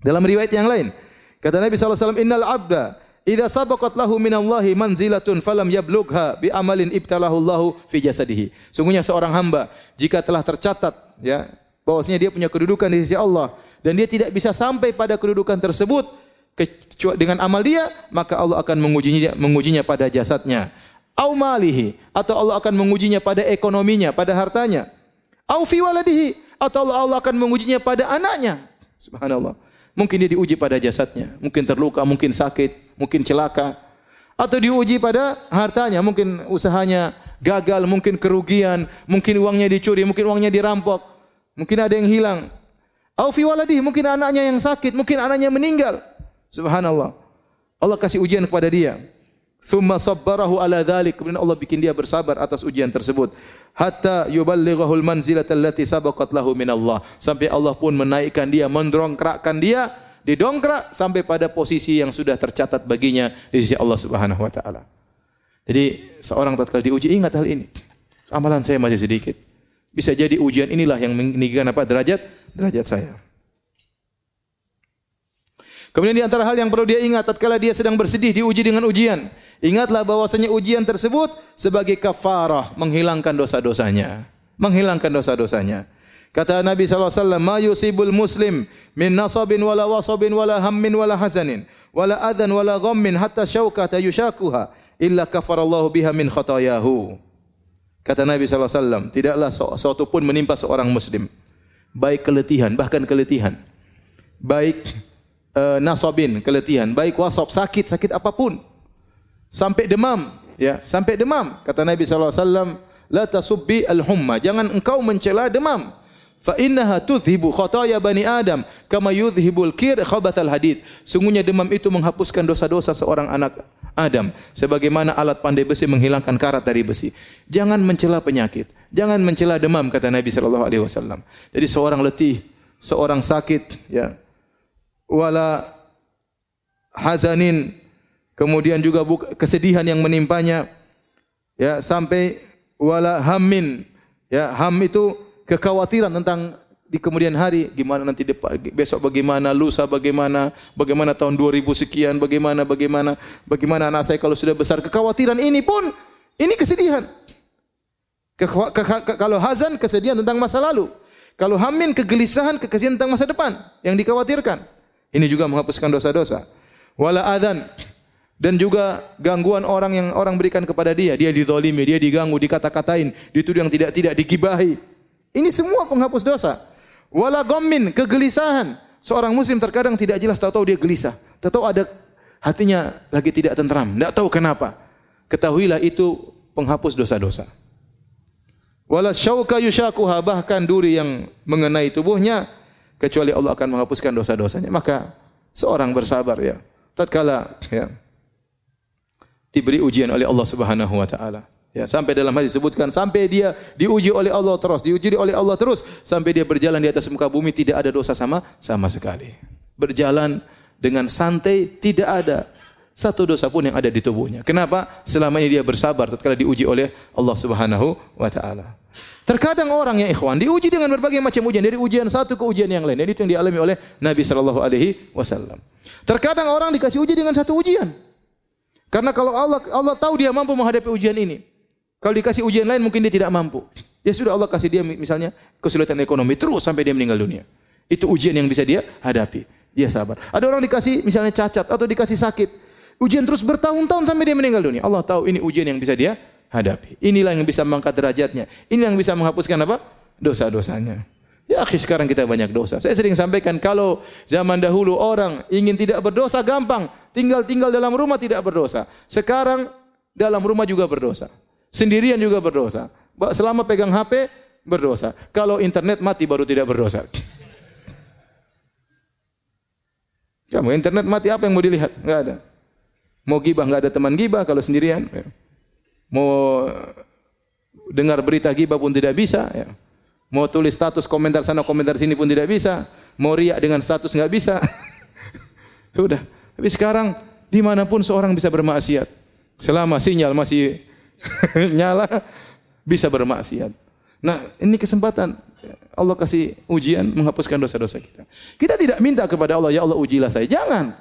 B: Dalam riwayat yang lain, kata Nabi SAW, Innal abda idza sabaqat lahu minallahi manzilatun falam yablugha bi amalin ibtalahu Allahu fi jasadihi. Sungguhnya seorang hamba jika telah tercatat ya bahwasanya dia punya kedudukan di sisi Allah dan dia tidak bisa sampai pada kedudukan tersebut dengan amal dia, maka Allah akan mengujinya mengujinya pada jasadnya. Au malihi atau Allah akan mengujinya pada ekonominya, pada hartanya. Au fi waladihi atau Allah, Allah akan mengujinya pada anaknya. Subhanallah. Mungkin dia diuji pada jasadnya, mungkin terluka, mungkin sakit, mungkin celaka. Atau diuji pada hartanya, mungkin usahanya gagal, mungkin kerugian, mungkin uangnya dicuri, mungkin uangnya dirampok, mungkin ada yang hilang. Aufi waladi, mungkin anaknya yang sakit, mungkin anaknya meninggal. Subhanallah. Allah kasih ujian kepada dia. Thumma sabbarahu ala dhalik. Kemudian Allah bikin dia bersabar atas ujian tersebut. Hatta yuballighahul manzilata allati sabaqat lahu min Allah. Sampai Allah pun menaikkan dia, mendongkrakkan dia, didongkrak sampai pada posisi yang sudah tercatat baginya di sisi Allah Subhanahu wa taala. Jadi seorang tatkala diuji ingat hal ini. Amalan saya masih sedikit. Bisa jadi ujian inilah yang meninggikan apa derajat derajat saya. Kemudian di antara hal yang perlu dia ingat tatkala dia sedang bersedih diuji dengan ujian. Ingatlah bahwasanya ujian tersebut sebagai kafarah menghilangkan dosa-dosanya. Menghilangkan dosa-dosanya. Kata Nabi SAW, Ma yusibul muslim min nasabin wala wasabin wala hammin wala hazanin wala adhan wala ghammin hatta syaukata yushakuha illa kafarallahu biha min khatayahu. Kata Nabi SAW, tidaklah sesuatu pun menimpa seorang muslim. Baik keletihan, bahkan keletihan. Baik uh, nasabin, keletihan, baik wasab, sakit, sakit apa pun. Sampai demam, ya, sampai demam. Kata Nabi SAW, La tasubbi al-humma. Jangan engkau mencela demam. Fa innaha tudhibu khataya bani Adam kama yudhibul kir khabatal hadid. Sungguhnya demam itu menghapuskan dosa-dosa seorang anak Adam sebagaimana alat pandai besi menghilangkan karat dari besi. Jangan mencela penyakit, jangan mencela demam kata Nabi sallallahu alaihi wasallam. Jadi seorang letih, seorang sakit ya, wala hazanin. Kemudian juga kesedihan yang menimpanya ya sampai wala hammin. Ya ham itu kekhawatiran tentang di kemudian hari gimana nanti depan, besok bagaimana lusa bagaimana bagaimana tahun 2000 sekian bagaimana bagaimana bagaimana anak saya kalau sudah besar. Kekhawatiran ini pun ini kesedihan. Ke, ke, ke, kalau hazan kesedihan tentang masa lalu. Kalau hamin kegelisahan kekesian tentang masa depan yang dikhawatirkan ini juga menghapuskan dosa-dosa. Wala adzan dan juga gangguan orang yang orang berikan kepada dia, dia dizalimi, dia diganggu, dikata-katain, dituduh yang tidak-tidak, digibahi. Ini semua penghapus dosa. Wala ghammin, kegelisahan. Seorang muslim terkadang tidak jelas tahu-tahu dia gelisah. Tahu-tahu ada hatinya lagi tidak tentram, tidak tahu kenapa. Ketahuilah itu penghapus dosa-dosa. Wala syauka yushakuha bahkan duri yang mengenai tubuhnya kecuali Allah akan menghapuskan dosa-dosanya. Maka seorang bersabar ya. Tatkala ya diberi ujian oleh Allah Subhanahu wa taala. Ya, sampai dalam hadis disebutkan sampai dia diuji oleh Allah terus, diuji oleh Allah terus sampai dia berjalan di atas muka bumi tidak ada dosa sama sama sekali. Berjalan dengan santai tidak ada satu dosa pun yang ada di tubuhnya. Kenapa? Selama ini dia bersabar tatkala diuji oleh Allah Subhanahu wa taala. Terkadang orang yang ikhwan diuji dengan berbagai macam ujian dari ujian satu ke ujian yang lain. Dan itu yang dialami oleh Nabi sallallahu alaihi wasallam. Terkadang orang dikasih uji dengan satu ujian. Karena kalau Allah Allah tahu dia mampu menghadapi ujian ini. Kalau dikasih ujian lain mungkin dia tidak mampu. Ya sudah Allah kasih dia misalnya kesulitan ekonomi terus sampai dia meninggal dunia. Itu ujian yang bisa dia hadapi. Dia sabar. Ada orang dikasih misalnya cacat atau dikasih sakit. Ujian terus bertahun-tahun sampai dia meninggal dunia. Allah tahu ini ujian yang bisa dia hadapi. Inilah yang bisa mengangkat derajatnya. Ini yang bisa menghapuskan apa? Dosa-dosanya. Ya akhi sekarang kita banyak dosa. Saya sering sampaikan kalau zaman dahulu orang ingin tidak berdosa gampang. Tinggal-tinggal dalam rumah tidak berdosa. Sekarang dalam rumah juga berdosa. Sendirian juga berdosa. Selama pegang HP berdosa. Kalau internet mati baru tidak berdosa. Kamu internet mati apa yang mau dilihat? Enggak ada. Mau gibah enggak ada teman gibah kalau sendirian. Ya. Mau dengar berita gibah pun tidak bisa. Ya. Mau tulis status komentar sana komentar sini pun tidak bisa. Mau riak dengan status enggak bisa. Sudah. Tapi sekarang di mana pun seorang bisa bermaksiat. Selama sinyal masih nyala bisa bermaksiat. Nah, ini kesempatan Allah kasih ujian menghapuskan dosa-dosa kita. Kita tidak minta kepada Allah, ya Allah ujilah saya. Jangan.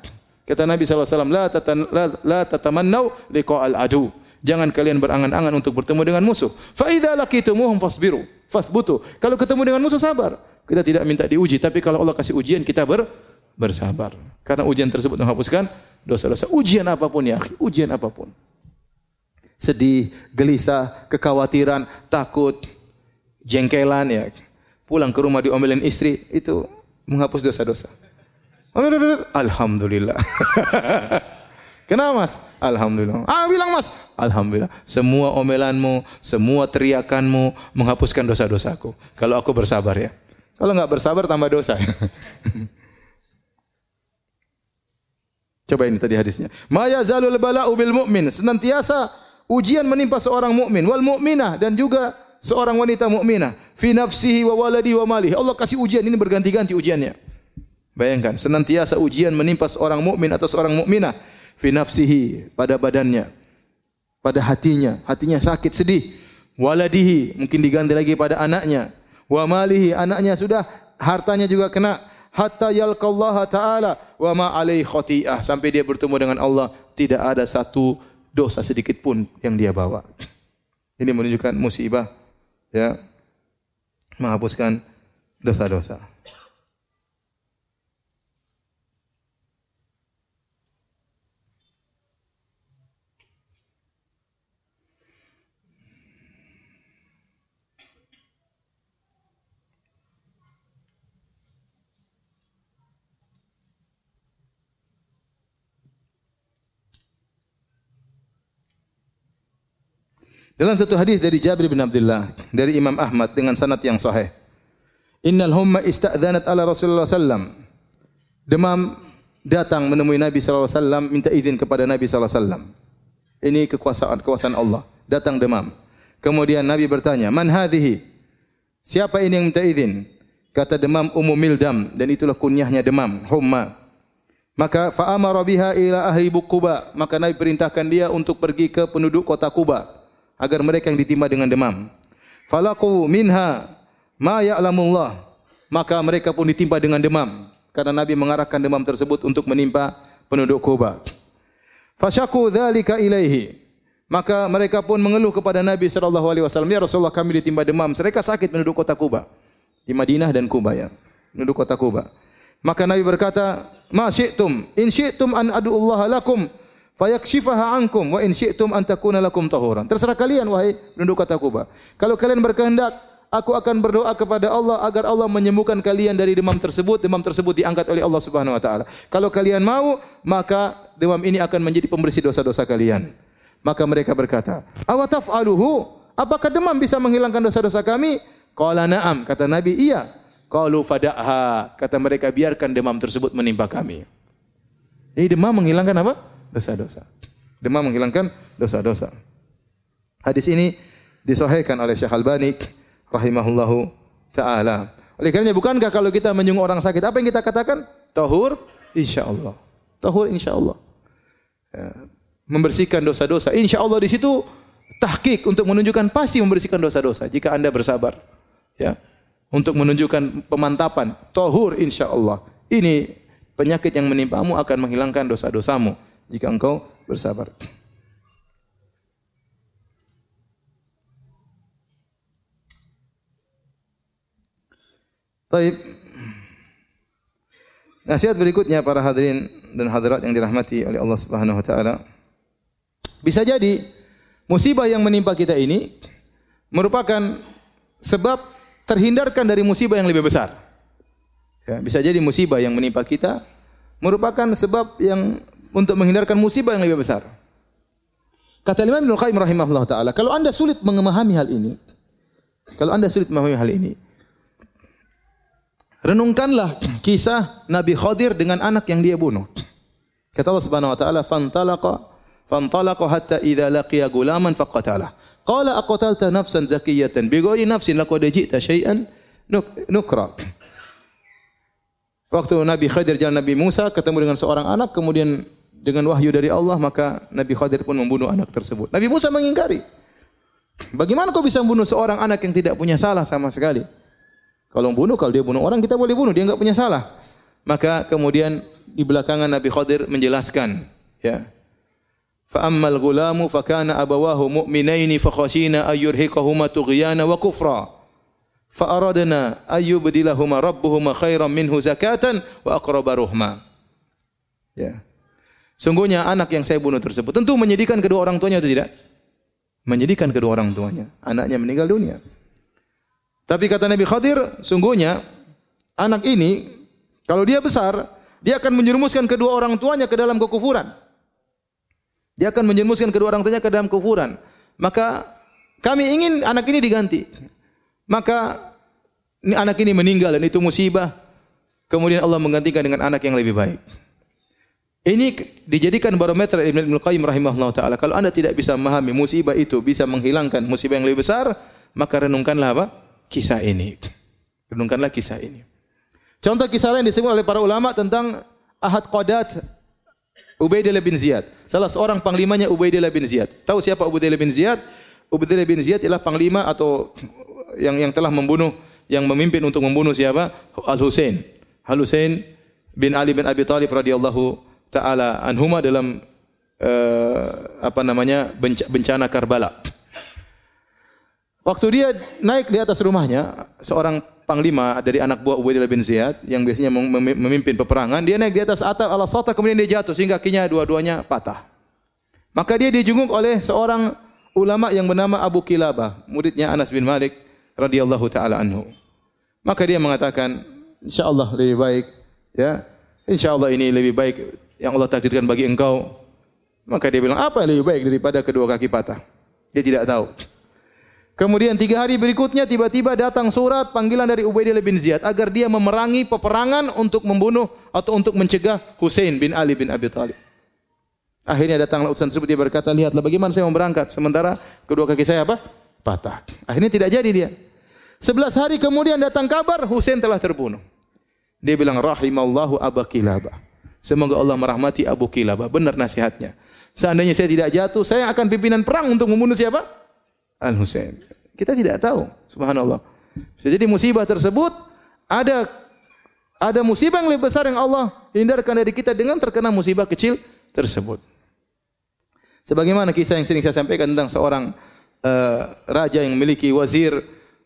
B: Kata Nabi SAW, la, tatan, la, la tatamannau liqa'al adu. Jangan kalian berangan-angan untuk bertemu dengan musuh. Fa idza laqitumuhum fasbiru, fasbutu. Kalau ketemu dengan musuh sabar. Kita tidak minta diuji, tapi kalau Allah kasih ujian kita ber, bersabar. Karena ujian tersebut menghapuskan dosa-dosa. Ujian apa pun ya, ujian apa pun. Sedih, gelisah, kekhawatiran, takut, jengkelan ya. Pulang ke rumah diomelin istri itu menghapus dosa-dosa. Alhamdulillah. Kenapa mas? Alhamdulillah. Ah bilang mas. Alhamdulillah. Semua omelanmu, semua teriakanmu menghapuskan dosa-dosaku. Kalau aku bersabar ya. Kalau nggak bersabar tambah dosa. Coba ini tadi hadisnya. Maya zalul bala'u bil mu'min. Senantiasa ujian menimpa seorang mukmin wal mukminah dan juga seorang wanita mukminah fi nafsihi wa waladi wa malihi. Allah kasih ujian ini berganti-ganti ujiannya. Bayangkan, senantiasa ujian menimpa seorang mukmin atau seorang mukminah fi nafsihi pada badannya, pada hatinya, hatinya sakit, sedih. Waladihi mungkin diganti lagi pada anaknya. Wa malihi anaknya sudah hartanya juga kena hatta yalqallaha taala wa ma alaihi khati'ah sampai dia bertemu dengan Allah tidak ada satu dosa sedikit pun yang dia bawa. Ini menunjukkan musibah ya menghapuskan dosa-dosa. Dalam satu hadis dari Jabir bin Abdullah dari Imam Ahmad dengan sanad yang sahih. Innal humma ista'dhanat ala Rasulullah sallam. Demam datang menemui Nabi sallallahu minta izin kepada Nabi sallallahu. Ini kekuasaan kekuasaan Allah. Datang demam. Kemudian Nabi bertanya, "Man hadhihi?" Siapa ini yang minta izin? Kata demam Ummu Mildam dan itulah kunyahnya demam, humma. Maka fa amara biha ila ahli Quba. Maka Nabi perintahkan dia untuk pergi ke penduduk kota Kuba agar mereka yang ditimpa dengan demam. Falaku minha ma ya'lamullah. Maka mereka pun ditimpa dengan demam karena Nabi mengarahkan demam tersebut untuk menimpa penduduk Kuba. Fasyaku dzalika ilaihi. Maka mereka pun mengeluh kepada Nabi sallallahu alaihi wasallam, "Ya Rasulullah, kami ditimpa demam." Mereka sakit penduduk kota Kuba. Di Madinah dan Kuba ya. Penduduk kota Kuba. Maka Nabi berkata, "Ma syi'tum, in syi'tum an ad'ullaha lakum fayakshifaha ankum wa in syi'tum an takuna lakum tahuran. Terserah kalian wahai penduduk kota Kuba. Kalau kalian berkehendak, aku akan berdoa kepada Allah agar Allah menyembuhkan kalian dari demam tersebut. Demam tersebut diangkat oleh Allah Subhanahu wa taala. Kalau kalian mau, maka demam ini akan menjadi pembersih dosa-dosa kalian. Maka mereka berkata, "Awataf'aluhu? Apakah demam bisa menghilangkan dosa-dosa kami?" Qala na'am, kata Nabi, "Iya." Qalu fada'ha, kata mereka biarkan demam tersebut menimpa kami. Ini demam menghilangkan apa? Dosa-dosa. Demam menghilangkan dosa-dosa. Hadis ini disahihkan oleh Syekh Albani rahimahullahu taala. Oleh karenanya bukankah kalau kita menyungguh orang sakit apa yang kita katakan? Tahur insyaallah. Tahur insyaallah. Ya. Membersihkan dosa-dosa. Insyaallah di situ tahqiq untuk menunjukkan pasti membersihkan dosa-dosa jika Anda bersabar. Ya. Untuk menunjukkan pemantapan. Tahur insyaallah. Ini penyakit yang menimpamu akan menghilangkan dosa-dosamu jika engkau bersabar. Baik. Nasihat berikutnya para hadirin dan hadirat yang dirahmati oleh Allah Subhanahu wa taala. Bisa jadi musibah yang menimpa kita ini merupakan sebab terhindarkan dari musibah yang lebih besar. Ya, bisa jadi musibah yang menimpa kita merupakan sebab yang untuk menghindarkan musibah yang lebih besar. Kata Imam Ibnu Qayyim rahimahullah taala, kalau Anda sulit memahami hal ini, kalau Anda sulit memahami hal ini, renungkanlah kisah Nabi Khadir dengan anak yang dia bunuh. Kata Allah Subhanahu wa taala, "Fantalaqa fantalaqa hatta idza laqiya gulaman faqatala." Qala aqtalta nafsan zakiyatan bighairi nafsin laqad ji'ta syai'an nukra. Waktu Nabi Khadir jalan Nabi Musa ketemu dengan seorang anak kemudian dengan wahyu dari Allah maka Nabi Khadir pun membunuh anak tersebut. Nabi Musa mengingkari. Bagaimana kau bisa membunuh seorang anak yang tidak punya salah sama sekali? Kalau bunuh, kalau dia bunuh orang kita boleh bunuh, dia enggak punya salah. Maka kemudian di belakangan Nabi Khadir menjelaskan, ya. Fa ammal gulamu fa kana abawahu mu'minaini fa khashina ayyurhiqahuma tughyana wa kufra. Fa aradna ayyubdilahuma rabbuhuma khairan minhu zakatan wa aqraba ruhma. Ya. Sungguhnya anak yang saya bunuh tersebut tentu menyedihkan kedua orang tuanya atau tidak? Menyedihkan kedua orang tuanya. Anaknya meninggal dunia. Tapi kata Nabi Khadir, sungguhnya anak ini kalau dia besar, dia akan menjerumuskan kedua orang tuanya ke dalam kekufuran. Dia akan menjerumuskan kedua orang tuanya ke dalam kekufuran. Maka kami ingin anak ini diganti. Maka anak ini meninggal dan itu musibah. Kemudian Allah menggantikan dengan anak yang lebih baik. Ini dijadikan barometer Ibn Qayyim rahimahullah taala. Kalau Anda tidak bisa memahami musibah itu bisa menghilangkan musibah yang lebih besar, maka renungkanlah apa? Kisah ini. Renungkanlah kisah ini. Contoh kisah lain disebut oleh para ulama tentang Ahad Qadat Ubaidillah bin Ziyad. Salah seorang panglimanya Ubaidillah bin Ziyad. Tahu siapa Ubaidillah bin Ziyad? Ubaidillah bin Ziyad ialah panglima atau yang yang telah membunuh yang memimpin untuk membunuh siapa? Al Husain. Al Husain bin Ali bin Abi Thalib radhiyallahu taala anhuma dalam uh, apa namanya bencana Karbala. Waktu dia naik di atas rumahnya, seorang panglima dari anak buah Ubaidillah bin Ziyad yang biasanya memimpin peperangan, dia naik di atas atap ala sota kemudian dia jatuh sehingga kakinya dua-duanya patah. Maka dia dijunguk oleh seorang ulama yang bernama Abu Kilabah, muridnya Anas bin Malik radhiyallahu taala anhu. Maka dia mengatakan, insyaallah lebih baik ya. Insyaallah ini lebih baik yang Allah takdirkan bagi engkau. Maka dia bilang, apa yang lebih baik daripada kedua kaki patah? Dia tidak tahu. Kemudian tiga hari berikutnya tiba-tiba datang surat panggilan dari Ubaidillah bin Ziyad agar dia memerangi peperangan untuk membunuh atau untuk mencegah Hussein bin Ali bin Abi Thalib. Akhirnya datanglah utusan tersebut dia berkata, lihatlah bagaimana saya mau berangkat sementara kedua kaki saya apa? Patah. Akhirnya tidak jadi dia. Sebelas hari kemudian datang kabar Hussein telah terbunuh. Dia bilang rahimallahu Abu Kilabah. Semoga Allah merahmati Abu Kilabah. Benar nasihatnya. Seandainya saya tidak jatuh, saya akan pimpinan perang untuk membunuh siapa? Al Husain. Kita tidak tahu, subhanallah. Bisa jadi musibah tersebut ada ada musibah yang lebih besar yang Allah hindarkan dari kita dengan terkena musibah kecil tersebut. Sebagaimana kisah yang sering saya sampaikan tentang seorang uh, raja yang memiliki wazir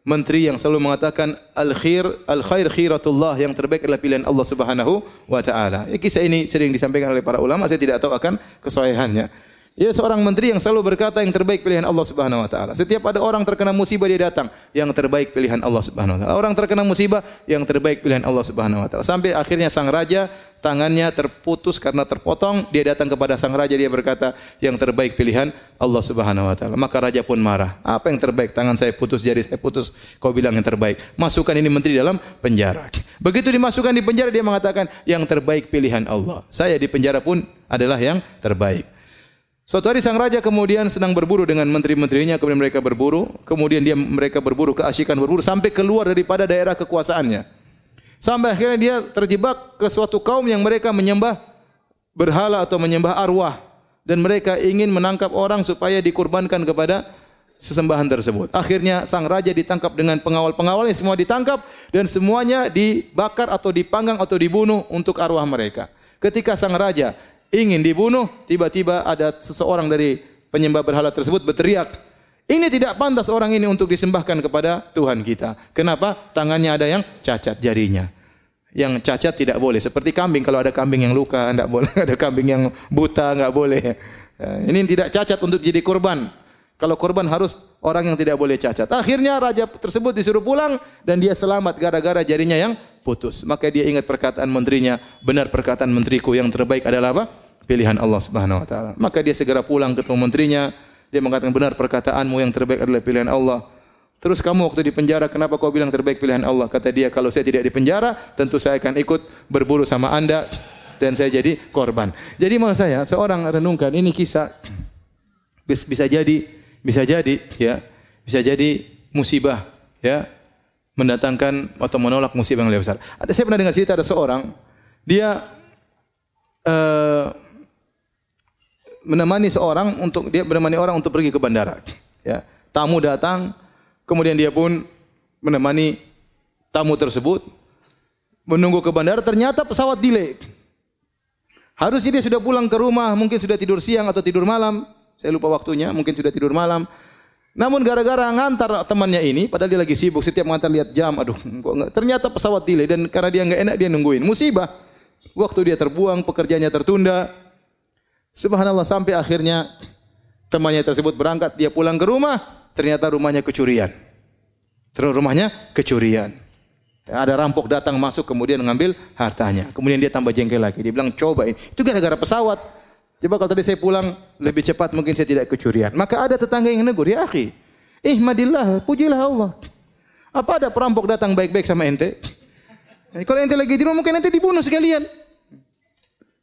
B: menteri yang selalu mengatakan al khair al khair khiratullah yang terbaik adalah pilihan Allah Subhanahu wa taala. Ya, kisah ini sering disampaikan oleh para ulama, saya tidak tahu akan kesahihannya. Ia seorang menteri yang selalu berkata yang terbaik pilihan Allah Subhanahu wa taala. Setiap ada orang terkena musibah dia datang, yang terbaik pilihan Allah Subhanahu wa taala. Orang terkena musibah, yang terbaik pilihan Allah Subhanahu wa taala. Sampai akhirnya sang raja tangannya terputus karena terpotong, dia datang kepada sang raja dia berkata, yang terbaik pilihan Allah Subhanahu wa taala. Maka raja pun marah. Apa yang terbaik? Tangan saya putus, jari saya putus. Kau bilang yang terbaik. Masukkan ini menteri dalam penjara. Begitu dimasukkan di penjara dia mengatakan, yang terbaik pilihan Allah. Saya di penjara pun adalah yang terbaik. Suatu hari sang raja kemudian sedang berburu dengan menteri-menterinya, kemudian mereka berburu, kemudian dia mereka berburu keasikan berburu sampai keluar daripada daerah kekuasaannya. Sampai akhirnya dia terjebak ke suatu kaum yang mereka menyembah berhala atau menyembah arwah dan mereka ingin menangkap orang supaya dikurbankan kepada sesembahan tersebut. Akhirnya sang raja ditangkap dengan pengawal-pengawalnya semua ditangkap dan semuanya dibakar atau dipanggang atau dibunuh untuk arwah mereka. Ketika sang raja ingin dibunuh, tiba-tiba ada seseorang dari penyembah berhala tersebut berteriak, ini tidak pantas orang ini untuk disembahkan kepada Tuhan kita. Kenapa? Tangannya ada yang cacat jarinya. Yang cacat tidak boleh. Seperti kambing, kalau ada kambing yang luka, tidak boleh. Ada kambing yang buta, nggak boleh. Ya, ini tidak cacat untuk jadi korban. Kalau korban harus orang yang tidak boleh cacat. Akhirnya raja tersebut disuruh pulang dan dia selamat gara-gara jarinya yang putus. Maka dia ingat perkataan menterinya, benar perkataan menteriku yang terbaik adalah apa? Pilihan Allah Subhanahu wa taala. Maka dia segera pulang ketemu menterinya, dia mengatakan benar perkataanmu yang terbaik adalah pilihan Allah. Terus kamu waktu di penjara kenapa kau bilang terbaik pilihan Allah? Kata dia, kalau saya tidak di penjara, tentu saya akan ikut berburu sama Anda dan saya jadi korban. Jadi mau saya seorang renungkan ini kisah bisa jadi bisa jadi ya, bisa jadi musibah ya mendatangkan atau menolak musibah yang lebih besar. Ada saya pernah dengar cerita ada seorang dia uh, menemani seorang untuk dia menemani orang untuk pergi ke bandara. Ya, tamu datang, kemudian dia pun menemani tamu tersebut menunggu ke bandara. Ternyata pesawat delay. Harusnya dia sudah pulang ke rumah, mungkin sudah tidur siang atau tidur malam. Saya lupa waktunya, mungkin sudah tidur malam. Namun gara-gara ngantar temannya ini, padahal dia lagi sibuk, setiap ngantar lihat jam, aduh, ternyata pesawat delay dan karena dia nggak enak dia nungguin. Musibah. Waktu dia terbuang, pekerjaannya tertunda. Subhanallah sampai akhirnya temannya tersebut berangkat, dia pulang ke rumah, ternyata rumahnya kecurian. Terus rumahnya kecurian. Ada rampok datang masuk kemudian mengambil hartanya. Kemudian dia tambah jengkel lagi. Dia bilang coba ini. Itu gara-gara pesawat. Coba kalau tadi saya pulang lebih cepat mungkin saya tidak kecurian. Maka ada tetangga yang negur, ya akhi. Ihmadillah, pujilah Allah. Apa ada perampok datang baik-baik sama ente? Kalau ente lagi di rumah mungkin ente dibunuh sekalian.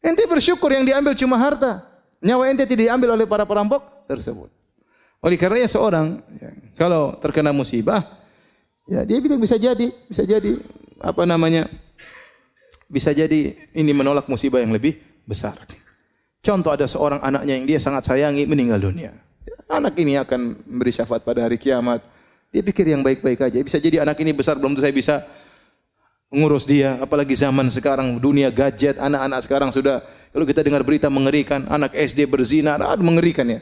B: Ente bersyukur yang diambil cuma harta. Nyawa ente tidak diambil oleh para perampok tersebut. Oleh karenanya seorang ya, kalau terkena musibah, ya dia bisa jadi, bisa jadi apa namanya? Bisa jadi ini menolak musibah yang lebih besar. Contoh ada seorang anaknya yang dia sangat sayangi meninggal dunia. Anak ini akan memberi syafaat pada hari kiamat. Dia pikir yang baik-baik aja. Bisa jadi anak ini besar belum tentu saya bisa ngurus dia. Apalagi zaman sekarang dunia gadget, anak-anak sekarang sudah kalau kita dengar berita mengerikan, anak SD berzina, aduh mengerikan ya.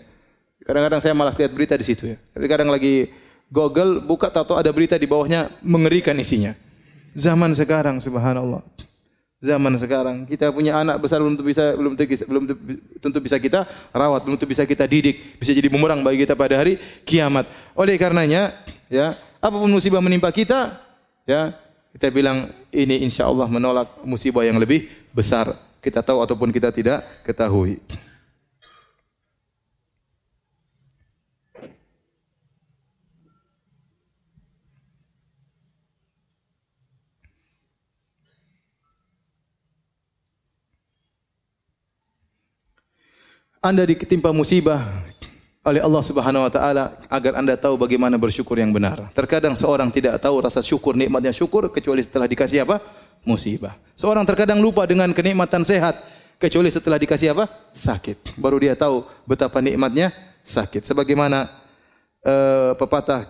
B: Kadang-kadang saya malas lihat berita di situ ya. Tapi kadang lagi Google buka tato ada berita di bawahnya mengerikan isinya. Zaman sekarang subhanallah. Zaman sekarang kita punya anak besar belum tentu bisa belum tentu, belum tentu bisa kita rawat, belum tentu bisa kita didik, bisa jadi bumerang bagi kita pada hari kiamat. Oleh karenanya, ya, apa pun musibah menimpa kita, ya, kita bilang ini insya Allah menolak musibah yang lebih besar. Kita tahu ataupun kita tidak ketahui. Anda ditimpa musibah, oleh Allah Subhanahu wa taala agar Anda tahu bagaimana bersyukur yang benar. Terkadang seorang tidak tahu rasa syukur, nikmatnya syukur kecuali setelah dikasih apa? Musibah. Seorang terkadang lupa dengan kenikmatan sehat kecuali setelah dikasih apa? Sakit. Baru dia tahu betapa nikmatnya sakit. Sebagaimana uh, pepatah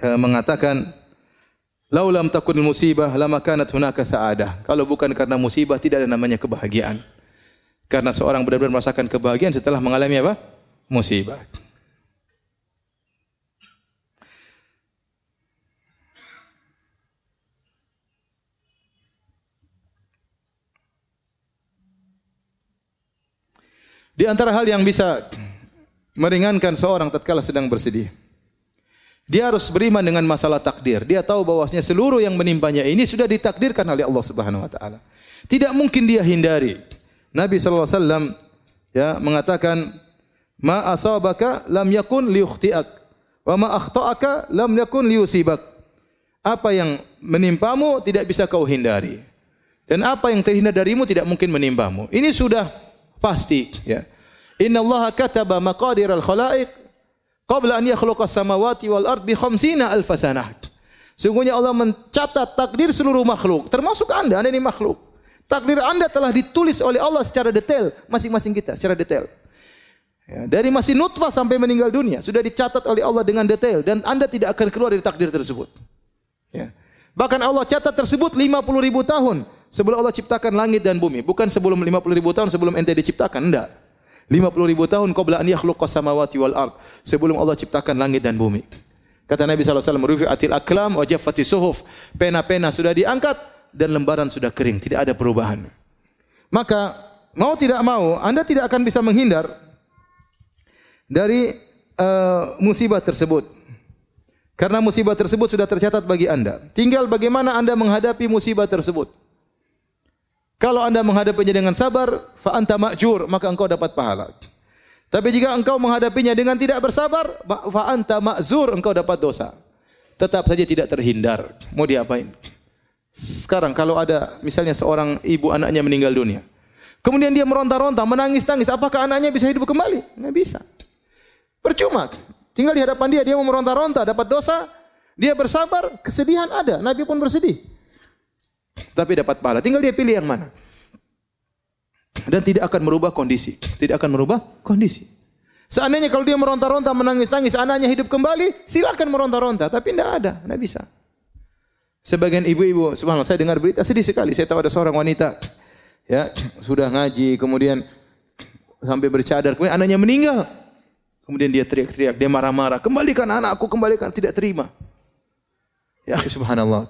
B: uh, mengatakan Laulam takun musibah lama kanat hunaka sa'adah. Kalau bukan karena musibah tidak ada namanya kebahagiaan. Karena seorang benar-benar merasakan kebahagiaan setelah mengalami apa? Musibah. Di antara hal yang bisa meringankan seorang tatkala sedang bersedih. Dia harus beriman dengan masalah takdir. Dia tahu bahwasanya seluruh yang menimpanya ini sudah ditakdirkan oleh Allah Subhanahu wa taala. Tidak mungkin dia hindari. Nabi sallallahu alaihi wasallam ya mengatakan Ma asabaka lam yakun liukhtiak wa ma akhta'aka lam yakun liusibak. Apa yang menimpamu tidak bisa kau hindari. Dan apa yang terhindar darimu tidak mungkin menimpamu. Ini sudah pasti ya. Inna Allah kataba maqadir al-khalaiq qabla an yakhluqa samawati wal ard bi khamsina alf sanah. Sungguhnya Allah mencatat takdir seluruh makhluk, termasuk Anda, Anda ini makhluk. Takdir Anda telah ditulis oleh Allah secara detail, masing-masing kita secara detail. Ya, dari masih nutfah sampai meninggal dunia sudah dicatat oleh Allah dengan detail dan Anda tidak akan keluar dari takdir tersebut. Ya. Bahkan Allah catat tersebut 50 ribu tahun sebelum Allah ciptakan langit dan bumi. Bukan sebelum 50 ribu tahun sebelum ente diciptakan. Enggak. 50 ribu tahun qabla an yakhluqa samawati wal ard. Sebelum Allah ciptakan langit dan bumi. Kata Nabi SAW, Rufi'atil aklam wa jaffati suhuf. Pena-pena sudah diangkat dan lembaran sudah kering. Tidak ada perubahan. Maka mau tidak mau Anda tidak akan bisa menghindar dari uh, musibah tersebut. Karena musibah tersebut sudah tercatat bagi Anda. Tinggal bagaimana Anda menghadapi musibah tersebut. Kalau Anda menghadapinya dengan sabar, fa anta ma'jur, maka engkau dapat pahala. Tapi jika engkau menghadapinya dengan tidak bersabar, fa anta ma'zur, engkau dapat dosa. Tetap saja tidak terhindar. Mau diapain? Sekarang kalau ada misalnya seorang ibu anaknya meninggal dunia. Kemudian dia meronta-ronta, menangis-nangis. Apakah anaknya bisa hidup kembali? Nggak bisa. Percuma. Tinggal di hadapan dia, dia mau meronta-ronta, dapat dosa. Dia bersabar, kesedihan ada. Nabi pun bersedih. Tapi dapat pahala. Tinggal dia pilih yang mana. Dan tidak akan merubah kondisi. Tidak akan merubah kondisi. Seandainya kalau dia meronta-ronta, menangis-nangis, anaknya hidup kembali, silakan meronta-ronta. Tapi tidak ada, tidak bisa. Sebagian ibu-ibu, subhanallah saya dengar berita sedih sekali. Saya tahu ada seorang wanita ya sudah ngaji, kemudian sampai bercadar, kemudian anaknya meninggal. Kemudian dia teriak-teriak, dia marah-marah, kembalikan anakku, kembalikan, tidak terima. Ya subhanallah.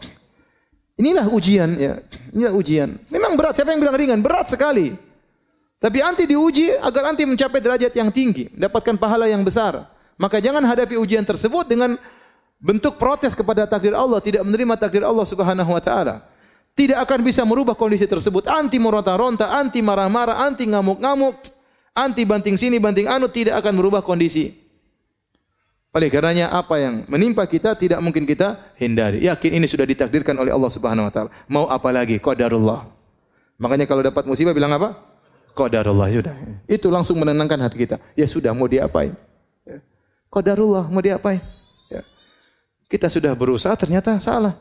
B: Inilah ujian ya. Inilah ujian. Memang berat, siapa yang bilang ringan? Berat sekali. Tapi anti diuji agar anti mencapai derajat yang tinggi, mendapatkan pahala yang besar. Maka jangan hadapi ujian tersebut dengan bentuk protes kepada takdir Allah, tidak menerima takdir Allah Subhanahu wa taala. Tidak akan bisa merubah kondisi tersebut. Anti meronta-ronta, anti marah-marah, anti ngamuk-ngamuk, anti banting sini, banting anu tidak akan merubah kondisi. Oleh karenanya apa yang menimpa kita tidak mungkin kita hindari. Yakin ini sudah ditakdirkan oleh Allah Subhanahu wa taala. Mau apa lagi? Qadarullah. Makanya kalau dapat musibah bilang apa? Qadarullah sudah. Itu langsung menenangkan hati kita. Ya sudah mau diapain? Ya. Qadarullah mau diapain? Kita sudah berusaha ternyata salah.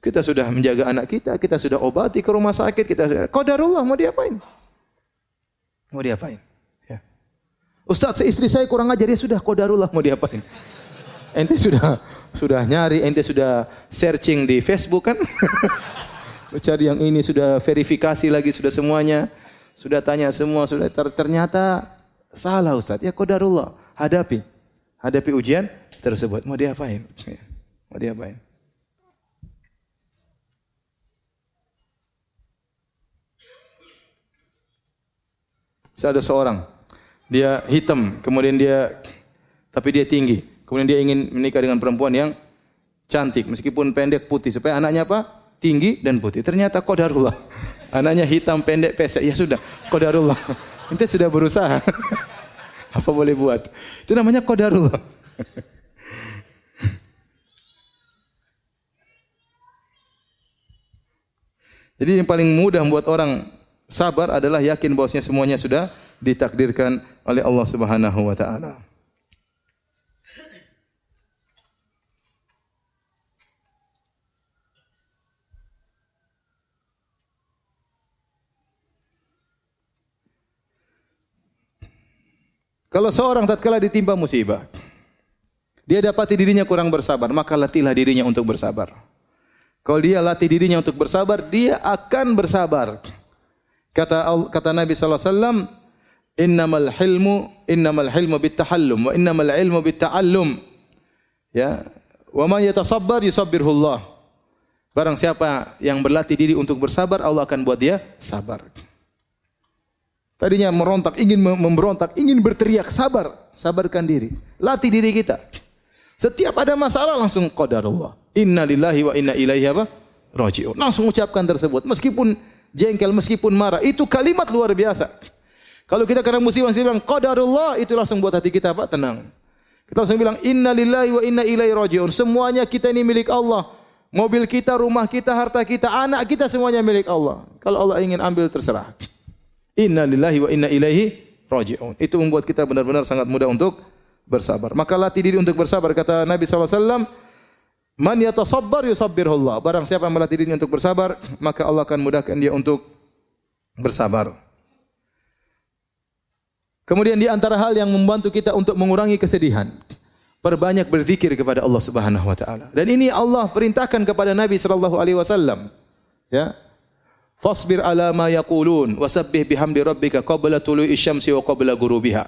B: Kita sudah menjaga anak kita, kita sudah obati ke rumah sakit, kita qadarullah mau diapain? Mau diapain? Ustaz, istri saya kurang ajar, ya sudah qadarullah mau diapain? Ente sudah sudah nyari, ente sudah searching di Facebook kan? Cari yang ini sudah verifikasi lagi sudah semuanya. Sudah tanya semua, sudah ter ternyata salah Ustaz. Ya qadarullah, hadapi. Hadapi ujian tersebut. Mau diapain? Mau diapain? Bisa ada seorang, dia hitam, kemudian dia tapi dia tinggi. Kemudian dia ingin menikah dengan perempuan yang cantik, meskipun pendek putih supaya anaknya apa? Tinggi dan putih. Ternyata kodarullah. Anaknya hitam, pendek, pesek. Ya sudah, kodarullah. Ente sudah berusaha. apa boleh buat? Itu namanya kodarullah. Jadi yang paling mudah membuat orang sabar adalah yakin bahwasanya semuanya sudah ditakdirkan oleh Allah Subhanahu wa taala. Kalau seorang tatkala ditimpa musibah, dia dapati dirinya kurang bersabar, maka latihlah dirinya untuk bersabar. Kalau dia latih dirinya untuk bersabar, dia akan bersabar. Kata kata Nabi sallallahu alaihi wasallam, "Innamal hilmu innamal hilmu bitahallum wa innamal ilmu bitta'allum." Ya, wa man yatasabbar yusabbirhu Allah. Barang siapa yang berlatih diri untuk bersabar, Allah akan buat dia sabar. Tadinya merontak, ingin memberontak, ingin berteriak, sabar, sabarkan diri. Latih diri kita. Setiap ada masalah langsung qadarullah. Inna lillahi wa inna ilaihi apa? Raji'un. Langsung ucapkan tersebut. Meskipun jengkel, meskipun marah. Itu kalimat luar biasa. Kalau kita kena musibah, kita bilang qadarullah, itu langsung buat hati kita apa? Tenang. Kita langsung bilang inna lillahi wa inna ilaihi raji'un. Semuanya kita ini milik Allah. Mobil kita, rumah kita, harta kita, anak kita semuanya milik Allah. Kalau Allah ingin ambil terserah. Inna lillahi wa inna ilaihi raji'un. Itu membuat kita benar-benar sangat mudah untuk bersabar. Maka latih diri untuk bersabar. Kata Nabi SAW, Man yatasabbar yusabbirullah. Barang siapa melatih dirinya untuk bersabar, maka Allah akan mudahkan dia untuk bersabar. Kemudian di antara hal yang membantu kita untuk mengurangi kesedihan, perbanyak berzikir kepada Allah Subhanahu wa taala. Dan ini Allah perintahkan kepada Nabi sallallahu alaihi wasallam. Ya. Fasbir ala ma yaqulun wasabbih bihamdi rabbika qabla tulu'i syamsi wa qabla ghurubiha.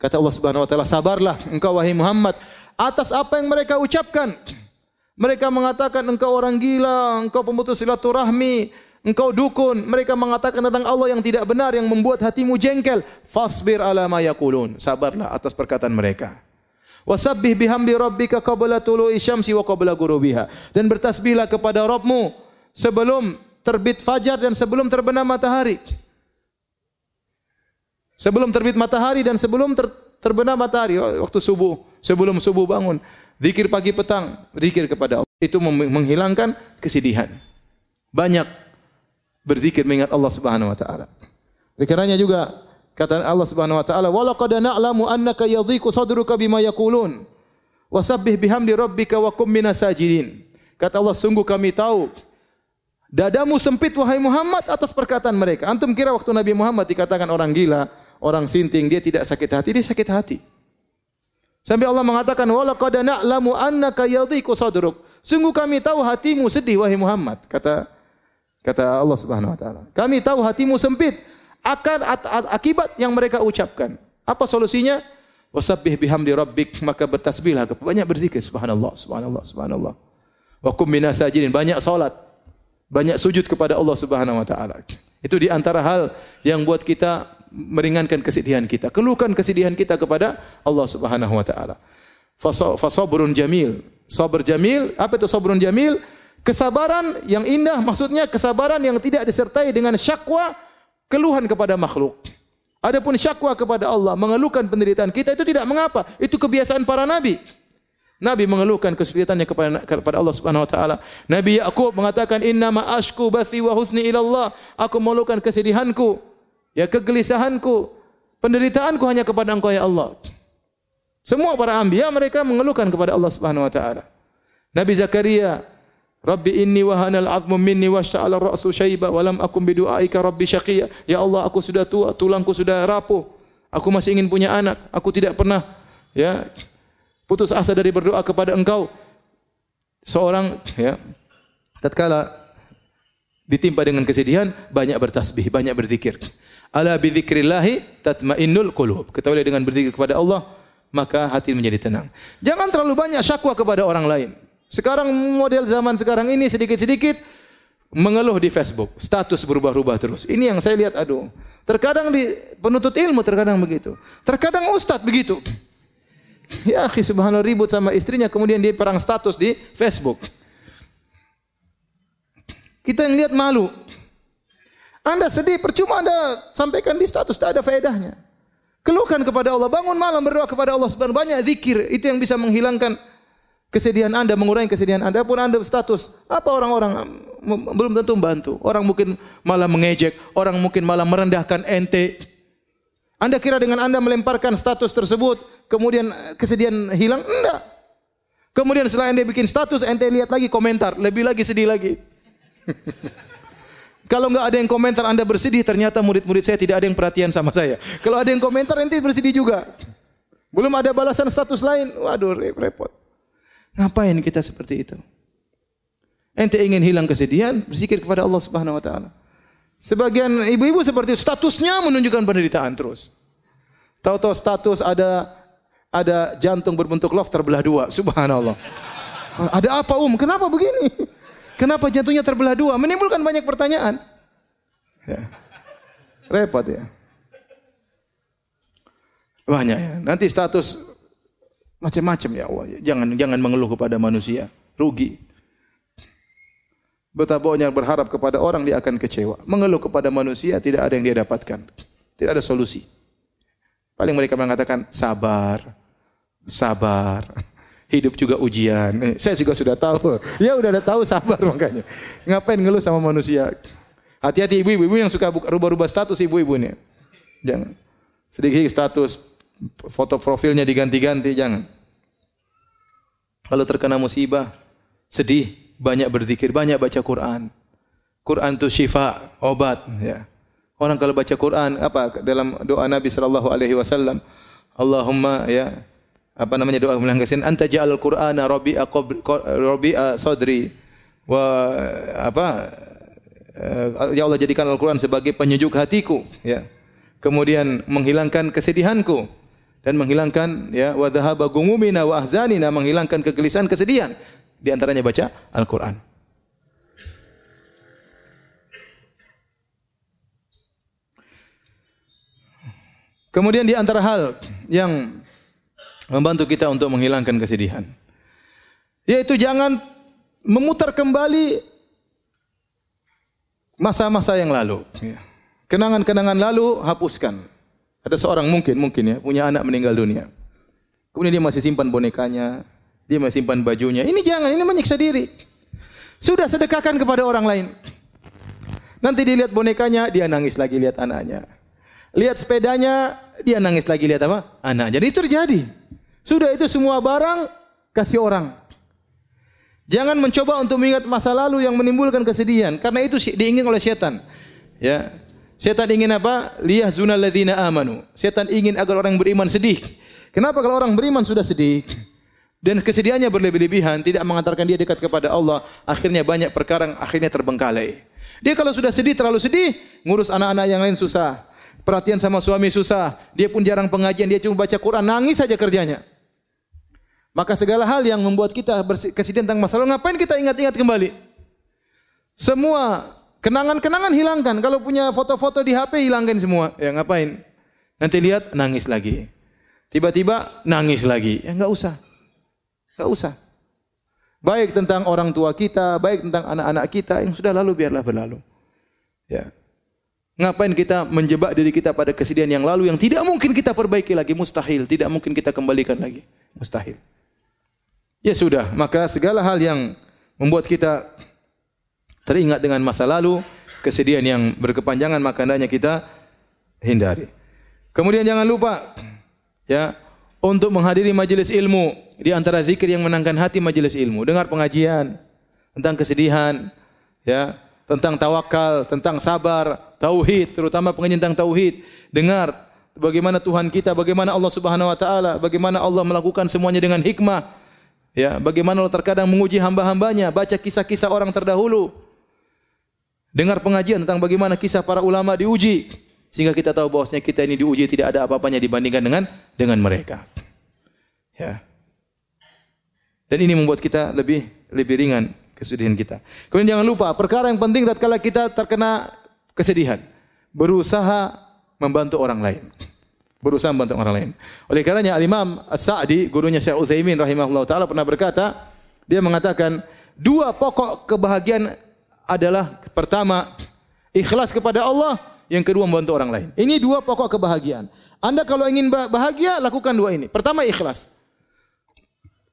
B: Kata Allah Subhanahu wa taala, sabarlah engkau wahai Muhammad atas apa yang mereka ucapkan. Mereka mengatakan engkau orang gila, engkau pemutus silaturahmi, engkau dukun. Mereka mengatakan tentang Allah yang tidak benar yang membuat hatimu jengkel. Fasbir ala ma. Sabarlah atas perkataan mereka. Wasabbih bihamdi rabbika qabla tulu'i syamsi wa qabla ghurubiha. Dan bertasbihlah kepada Rabbmu sebelum terbit fajar dan sebelum terbenam matahari. Sebelum terbit matahari dan sebelum ter, terbenam matahari, waktu subuh, sebelum subuh bangun, zikir pagi petang, zikir kepada Allah. Itu menghilangkan kesedihan. Banyak berzikir mengingat Allah Subhanahu wa taala. Oleh karenanya juga kata Allah Subhanahu wa taala, "Wa laqad na'lamu annaka yadhiqu sadruka bima yaqulun." Wasabbih bihamdi rabbika wa kum minas sajidin. Kata Allah, sungguh kami tahu dadamu sempit wahai Muhammad atas perkataan mereka. Antum kira waktu Nabi Muhammad dikatakan orang gila, orang sinting, dia tidak sakit hati, dia sakit hati. Sampai Allah mengatakan, "Wala qad na'lamu annaka yadhiqu sadruk." Sungguh kami tahu hatimu sedih wahai Muhammad, kata kata Allah Subhanahu wa taala. Kami tahu hatimu sempit akan akibat yang mereka ucapkan. Apa solusinya? Wasabbih bihamdi rabbik, maka bertasbihlah, banyak berzikir subhanallah, subhanallah, subhanallah. Wa kum minasajidin, banyak salat, banyak sujud kepada Allah Subhanahu wa taala. Itu di antara hal yang buat kita meringankan kesedihan kita. Keluhkan kesedihan kita kepada Allah Subhanahu wa taala. Fasabrun jamil. Sabar jamil, apa itu sabrun jamil? Kesabaran yang indah maksudnya kesabaran yang tidak disertai dengan syakwa, keluhan kepada makhluk. Adapun syakwa kepada Allah, mengeluhkan penderitaan kita itu tidak mengapa. Itu kebiasaan para nabi. Nabi mengeluhkan kesulitannya kepada kepada Allah Subhanahu wa taala. Nabi Yakub mengatakan inna ma ashku bathi wa husni ila Allah. Aku mengeluhkan kesedihanku, ya kegelisahanku, penderitaanku hanya kepada Engkau ya Allah. Semua para anbiya mereka mengeluhkan kepada Allah Subhanahu wa taala. Nabi Zakaria Rabbi inni wahana al-'azmu minni washta'ala ar-ra'su syaiba wa lam akum bi du'aika rabbi syaqiyya. Ya Allah, aku sudah tua, tulangku sudah rapuh. Aku masih ingin punya anak. Aku tidak pernah ya putus asa dari berdoa kepada Engkau. Seorang ya tatkala ditimpa dengan kesedihan, banyak bertasbih, banyak berzikir. Ala bi dzikrillah tatmainnul qulub. Ketahuilah dengan berzikir kepada Allah, maka hati menjadi tenang. Jangan terlalu banyak syakwa kepada orang lain. Sekarang model zaman sekarang ini sedikit-sedikit mengeluh di Facebook, status berubah-ubah terus. Ini yang saya lihat, aduh. Terkadang di penuntut ilmu terkadang begitu. Terkadang ustadz begitu. Ya, akhi subhanallah ribut sama istrinya kemudian dia perang status di Facebook. Kita yang lihat malu. Anda sedih, percuma Anda sampaikan di status, tidak ada faedahnya. Keluhkan kepada Allah, bangun malam berdoa kepada Allah subhanahu banyak zikir, itu yang bisa menghilangkan kesedihan Anda, mengurangi kesedihan Anda pun Anda status. Apa orang-orang belum tentu membantu. Orang mungkin malah mengejek, orang mungkin malah merendahkan ente. Anda kira dengan Anda melemparkan status tersebut, kemudian kesedihan hilang? Enggak. Kemudian setelah Anda bikin status, ente lihat lagi komentar, lebih lagi sedih lagi. Kalau enggak ada yang komentar Anda bersedih, ternyata murid-murid saya tidak ada yang perhatian sama saya. Kalau ada yang komentar, ente bersedih juga. Belum ada balasan status lain, waduh repot. Ngapain kita seperti itu? Ente ingin hilang kesedihan, berzikir kepada Allah Subhanahu wa taala. Sebagian ibu-ibu seperti itu, statusnya menunjukkan penderitaan terus. Tahu-tahu status ada ada jantung berbentuk love terbelah dua. Subhanallah. Ada apa um? Kenapa begini? Kenapa jantungnya terbelah dua? Menimbulkan banyak pertanyaan. Ya. Repot ya. Banyak ya. Nanti status Macam-macam ya Allah. Jangan jangan mengeluh kepada manusia. Rugi. Betapa banyak berharap kepada orang dia akan kecewa. Mengeluh kepada manusia tidak ada yang dia dapatkan. Tidak ada solusi. Paling mereka mengatakan sabar. Sabar. Hidup juga ujian. Eh, saya juga sudah tahu. Ya udah ada tahu sabar makanya. Ngapain ngeluh sama manusia? Hati-hati ibu-ibu yang suka rubah-rubah status ibu-ibunya. Jangan. Sedikit status foto profilnya diganti-ganti, jangan. Kalau terkena musibah, sedih, banyak berzikir, banyak baca Quran. Quran itu syifa, obat, ya. Orang kalau baca Quran apa dalam doa Nabi sallallahu alaihi wasallam, Allahumma ya apa namanya doa melangkasin anta ja'al qur'ana rabi'a rabi'a sadri wa apa eh, ya Allah jadikan Al-Qur'an sebagai penyejuk hatiku ya kemudian menghilangkan kesedihanku dan menghilangkan ya wa dhahaba gumumina wa ahzanina menghilangkan kegelisahan kesedihan di antaranya baca Al-Qur'an. Kemudian di antara hal yang membantu kita untuk menghilangkan kesedihan yaitu jangan memutar kembali masa-masa yang lalu. Ya. Kenangan-kenangan lalu hapuskan. Ada seorang mungkin mungkin ya punya anak meninggal dunia. Kemudian dia masih simpan bonekanya, dia masih simpan bajunya. Ini jangan, ini menyiksa diri. Sudah sedekahkan kepada orang lain. Nanti dilihat bonekanya, dia nangis lagi lihat anaknya. Lihat sepedanya, dia nangis lagi lihat apa? Anak. Jadi itu terjadi. Sudah itu semua barang kasih orang. Jangan mencoba untuk mengingat masa lalu yang menimbulkan kesedihan karena itu diingin oleh setan. Ya. Setan ingin apa? Liyah zunal ladzina amanu. Setan ingin agar orang beriman sedih. Kenapa kalau orang beriman sudah sedih? Dan kesedihannya berlebih-lebihan, tidak mengantarkan dia dekat kepada Allah, akhirnya banyak perkara akhirnya terbengkalai. Dia kalau sudah sedih, terlalu sedih, ngurus anak-anak yang lain susah. Perhatian sama suami susah. Dia pun jarang pengajian, dia cuma baca Quran, nangis saja kerjanya. Maka segala hal yang membuat kita kesedihan tentang masa lalu, ngapain kita ingat-ingat kembali? Semua kenangan-kenangan hilangkan. Kalau punya foto-foto di HP hilangkan semua. Ya ngapain? Nanti lihat nangis lagi. Tiba-tiba nangis lagi. Ya enggak usah. Enggak usah. Baik tentang orang tua kita, baik tentang anak-anak kita yang sudah lalu biarlah berlalu. Ya. Ngapain kita menjebak diri kita pada kesedihan yang lalu yang tidak mungkin kita perbaiki lagi, mustahil, tidak mungkin kita kembalikan lagi, mustahil. Ya sudah, maka segala hal yang membuat kita teringat dengan masa lalu, kesedihan yang berkepanjangan maka hendaknya kita hindari. Kemudian jangan lupa ya untuk menghadiri majelis ilmu di antara zikir yang menangkan hati majelis ilmu. Dengar pengajian tentang kesedihan ya tentang tawakal tentang sabar tauhid terutama pengajian tentang tauhid. Dengar bagaimana Tuhan kita bagaimana Allah Subhanahu wa taala bagaimana Allah melakukan semuanya dengan hikmah ya bagaimana Allah terkadang menguji hamba-hambanya. Baca kisah-kisah orang terdahulu dengar pengajian tentang bagaimana kisah para ulama diuji sehingga kita tahu bahwasanya kita ini diuji tidak ada apa-apanya dibandingkan dengan dengan mereka. Ya. Dan ini membuat kita lebih lebih ringan kesedihan kita. Kemudian jangan lupa perkara yang penting tatkala kita terkena kesedihan, berusaha membantu orang lain. Berusaha membantu orang lain. Oleh karenanya Al-Imam As-Sa'di, gurunya Syekh Utsaimin rahimahullah taala pernah berkata, dia mengatakan dua pokok kebahagiaan adalah pertama ikhlas kepada Allah yang kedua membantu orang lain. Ini dua pokok kebahagiaan. Anda kalau ingin bahagia, lakukan dua ini. Pertama ikhlas.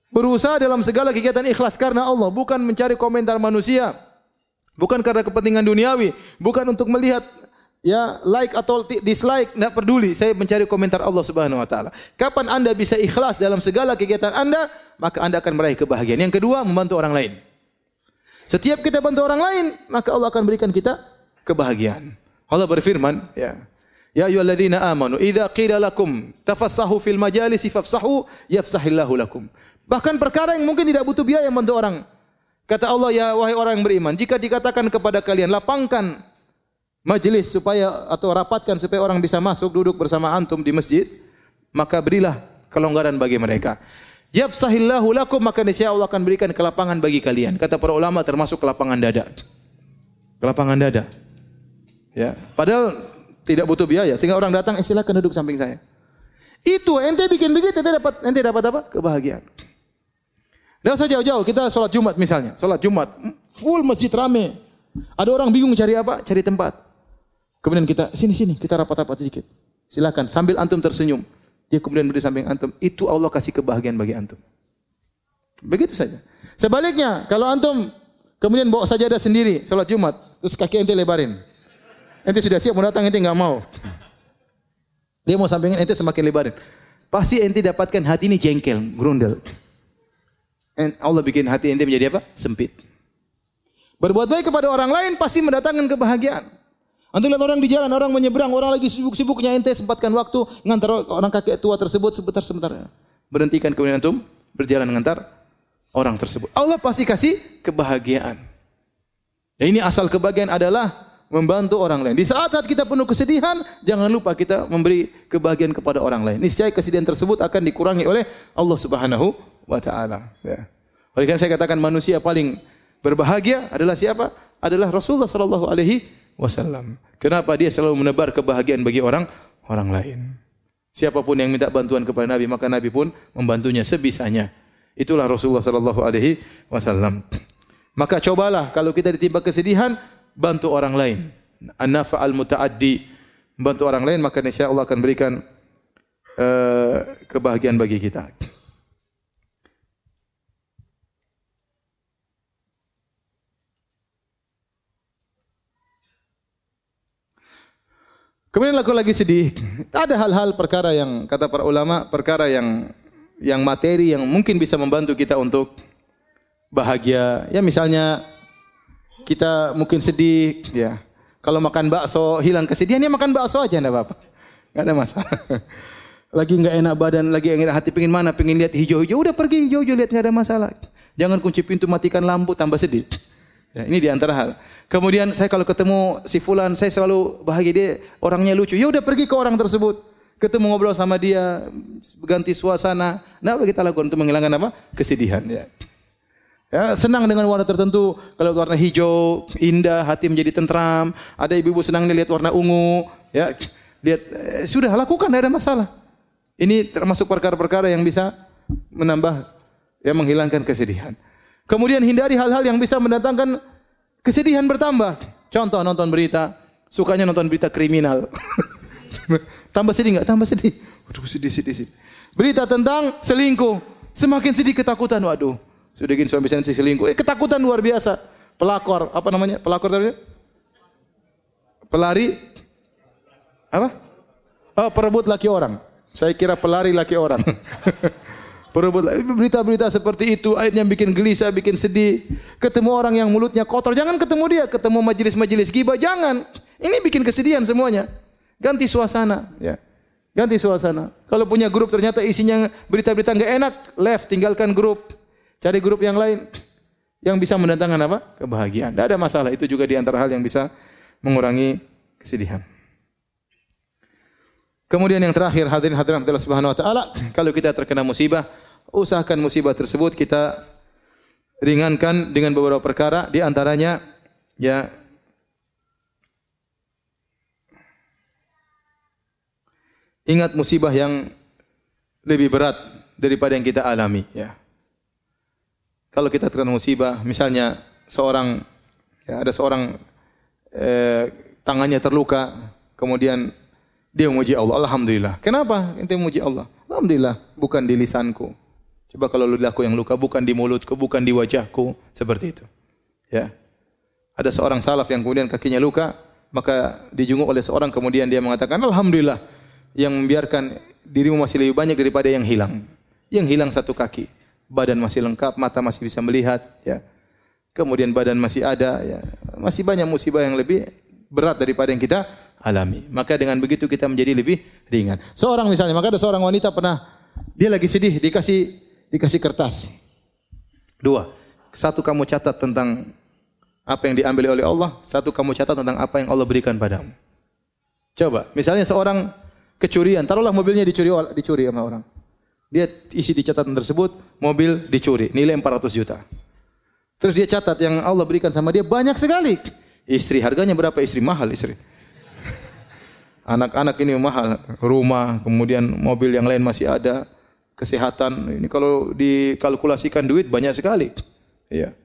B: Berusaha dalam segala kegiatan ikhlas karena Allah, bukan mencari komentar manusia. Bukan karena kepentingan duniawi, bukan untuk melihat ya like atau dislike, tidak peduli. Saya mencari komentar Allah Subhanahu wa taala. Kapan Anda bisa ikhlas dalam segala kegiatan Anda, maka Anda akan meraih kebahagiaan. Yang kedua, membantu orang lain. Setiap kita bantu orang lain, maka Allah akan berikan kita kebahagiaan. Allah berfirman, ya. Ya ayyuhalladzina amanu, idza qila lakum tafassahu fil majalisi fafsahu yafsahillahu lakum. Bahkan perkara yang mungkin tidak butuh biaya membantu orang. Kata Allah, ya wahai orang yang beriman, jika dikatakan kepada kalian lapangkan majelis supaya atau rapatkan supaya orang bisa masuk duduk bersama antum di masjid, maka berilah kelonggaran bagi mereka. Yafsahillahu lakum maka niscaya Allah akan berikan kelapangan bagi kalian. Kata para ulama termasuk kelapangan dada. Kelapangan dada. Ya, padahal tidak butuh biaya sehingga orang datang eh, silakan duduk samping saya. Itu ente bikin begitu ente dapat ente dapat apa? Kebahagiaan. Tidak usah jauh-jauh, kita sholat Jumat misalnya, sholat Jumat, full masjid rame. Ada orang bingung cari apa? Cari tempat. Kemudian kita sini sini kita rapat-rapat sedikit. Silakan sambil antum tersenyum. Dia kemudian berdiri samping antum. Itu Allah kasih kebahagiaan bagi antum. Begitu saja. Sebaliknya, kalau antum kemudian bawa sajadah sendiri sholat Jumat, terus kaki ente lebarin. Ente sudah siap mau datang, ente nggak mau. Dia mau sampingin, ente semakin lebarin. Pasti ente dapatkan hati ini jengkel, grundel. Allah bikin hati ente menjadi apa? Sempit. Berbuat baik kepada orang lain pasti mendatangkan kebahagiaan. Antum lihat orang di jalan, orang menyeberang, orang lagi sibuk-sibuknya ente sempatkan waktu ngantar orang kakek tua tersebut sebentar-sebentar. Berhentikan kemudian antum berjalan mengantar orang tersebut. Allah pasti kasih kebahagiaan. Ya, ini asal kebahagiaan adalah membantu orang lain. Di saat-saat kita penuh kesedihan, jangan lupa kita memberi kebahagiaan kepada orang lain. Niscaya kesedihan tersebut akan dikurangi oleh Allah Subhanahu wa taala, ya. Oleh karena saya katakan manusia paling berbahagia adalah siapa? Adalah Rasulullah sallallahu alaihi wasallam. Kenapa dia selalu menebar kebahagiaan bagi orang orang lain? Siapa pun yang minta bantuan kepada Nabi, maka Nabi pun membantunya sebisanya. Itulah Rasulullah sallallahu alaihi wasallam. Maka cobalah kalau kita ditimpa kesedihan, bantu orang lain. An-nafa al-mutaaddi membantu orang lain maka insya Allah akan berikan uh, kebahagiaan bagi kita. Kemudian aku lagi sedih. Ada hal-hal perkara yang kata para ulama, perkara yang yang materi yang mungkin bisa membantu kita untuk bahagia. Ya misalnya kita mungkin sedih, ya. Kalau makan bakso hilang kesedihan, ya makan bakso aja enggak apa-apa. Enggak ada masalah. Lagi enggak enak badan, lagi enggak enak hati pengin mana, pengin lihat hijau-hijau, udah pergi hijau-hijau lihat enggak ada masalah. Jangan kunci pintu, matikan lampu, tambah sedih. Ya, ini di antara hal. Kemudian saya kalau ketemu si fulan, saya selalu bahagia dia orangnya lucu. Ya udah pergi ke orang tersebut. Ketemu ngobrol sama dia, ganti suasana. Nah, apa kita lakukan untuk menghilangkan apa? Kesedihan ya. Ya, senang dengan warna tertentu. Kalau warna hijau, indah, hati menjadi tentram. Ada ibu-ibu senang lihat warna ungu, ya. Lihat eh, sudah lakukan tidak ada masalah. Ini termasuk perkara-perkara yang bisa menambah ya menghilangkan kesedihan. Kemudian hindari hal-hal yang bisa mendatangkan kesedihan bertambah. Contoh nonton berita, sukanya nonton berita kriminal. tambah sedih enggak? Tambah sedih. Waduh, sedih, sedih, sedih. Berita tentang selingkuh, semakin sedih ketakutan. Waduh, sudah gini suami istri selingkuh. Eh, ketakutan luar biasa. Pelakor, apa namanya? Pelakor tadi? Pelari apa? Oh, perebut laki orang. Saya kira pelari laki orang. perebut berita-berita seperti itu akhirnya bikin gelisah, bikin sedih. Ketemu orang yang mulutnya kotor, jangan ketemu dia. Ketemu majelis-majelis gibah, jangan. Ini bikin kesedihan semuanya. Ganti suasana, ya. Ganti suasana. Kalau punya grup ternyata isinya berita-berita nggak enak, left, tinggalkan grup. Cari grup yang lain yang bisa mendatangkan apa? Kebahagiaan. Tidak ada masalah. Itu juga di antara hal yang bisa mengurangi kesedihan. Kemudian yang terakhir hadirin hadirin Allah Subhanahu wa taala, kalau kita terkena musibah, usahakan musibah tersebut kita ringankan dengan beberapa perkara di antaranya ya ingat musibah yang lebih berat daripada yang kita alami ya. Kalau kita terkena musibah, misalnya seorang ya, ada seorang eh, tangannya terluka, kemudian dia memuji Allah, alhamdulillah. Kenapa? Ente memuji Allah. Alhamdulillah, bukan di lisanku. Coba kalau lidahku yang luka, bukan di mulutku, bukan di wajahku, seperti itu. Ya. Ada seorang salaf yang kemudian kakinya luka, maka dijunguk oleh seorang kemudian dia mengatakan, Alhamdulillah, yang membiarkan dirimu masih lebih banyak daripada yang hilang. Yang hilang satu kaki badan masih lengkap, mata masih bisa melihat, ya. Kemudian badan masih ada, ya. Masih banyak musibah yang lebih berat daripada yang kita alami. Maka dengan begitu kita menjadi lebih ringan. Seorang misalnya, maka ada seorang wanita pernah dia lagi sedih dikasih dikasih kertas. Dua. Satu kamu catat tentang apa yang diambil oleh Allah, satu kamu catat tentang apa yang Allah berikan padamu. Coba, misalnya seorang kecurian, taruhlah mobilnya dicuri dicuri sama orang. Dia isi di catatan tersebut, mobil dicuri, nilai 400 juta. Terus dia catat yang Allah berikan sama dia banyak sekali. Istri harganya berapa istri? Mahal istri. Anak-anak ini mahal, rumah, kemudian mobil yang lain masih ada, kesehatan. Ini kalau dikalkulasikan duit banyak sekali. Iya.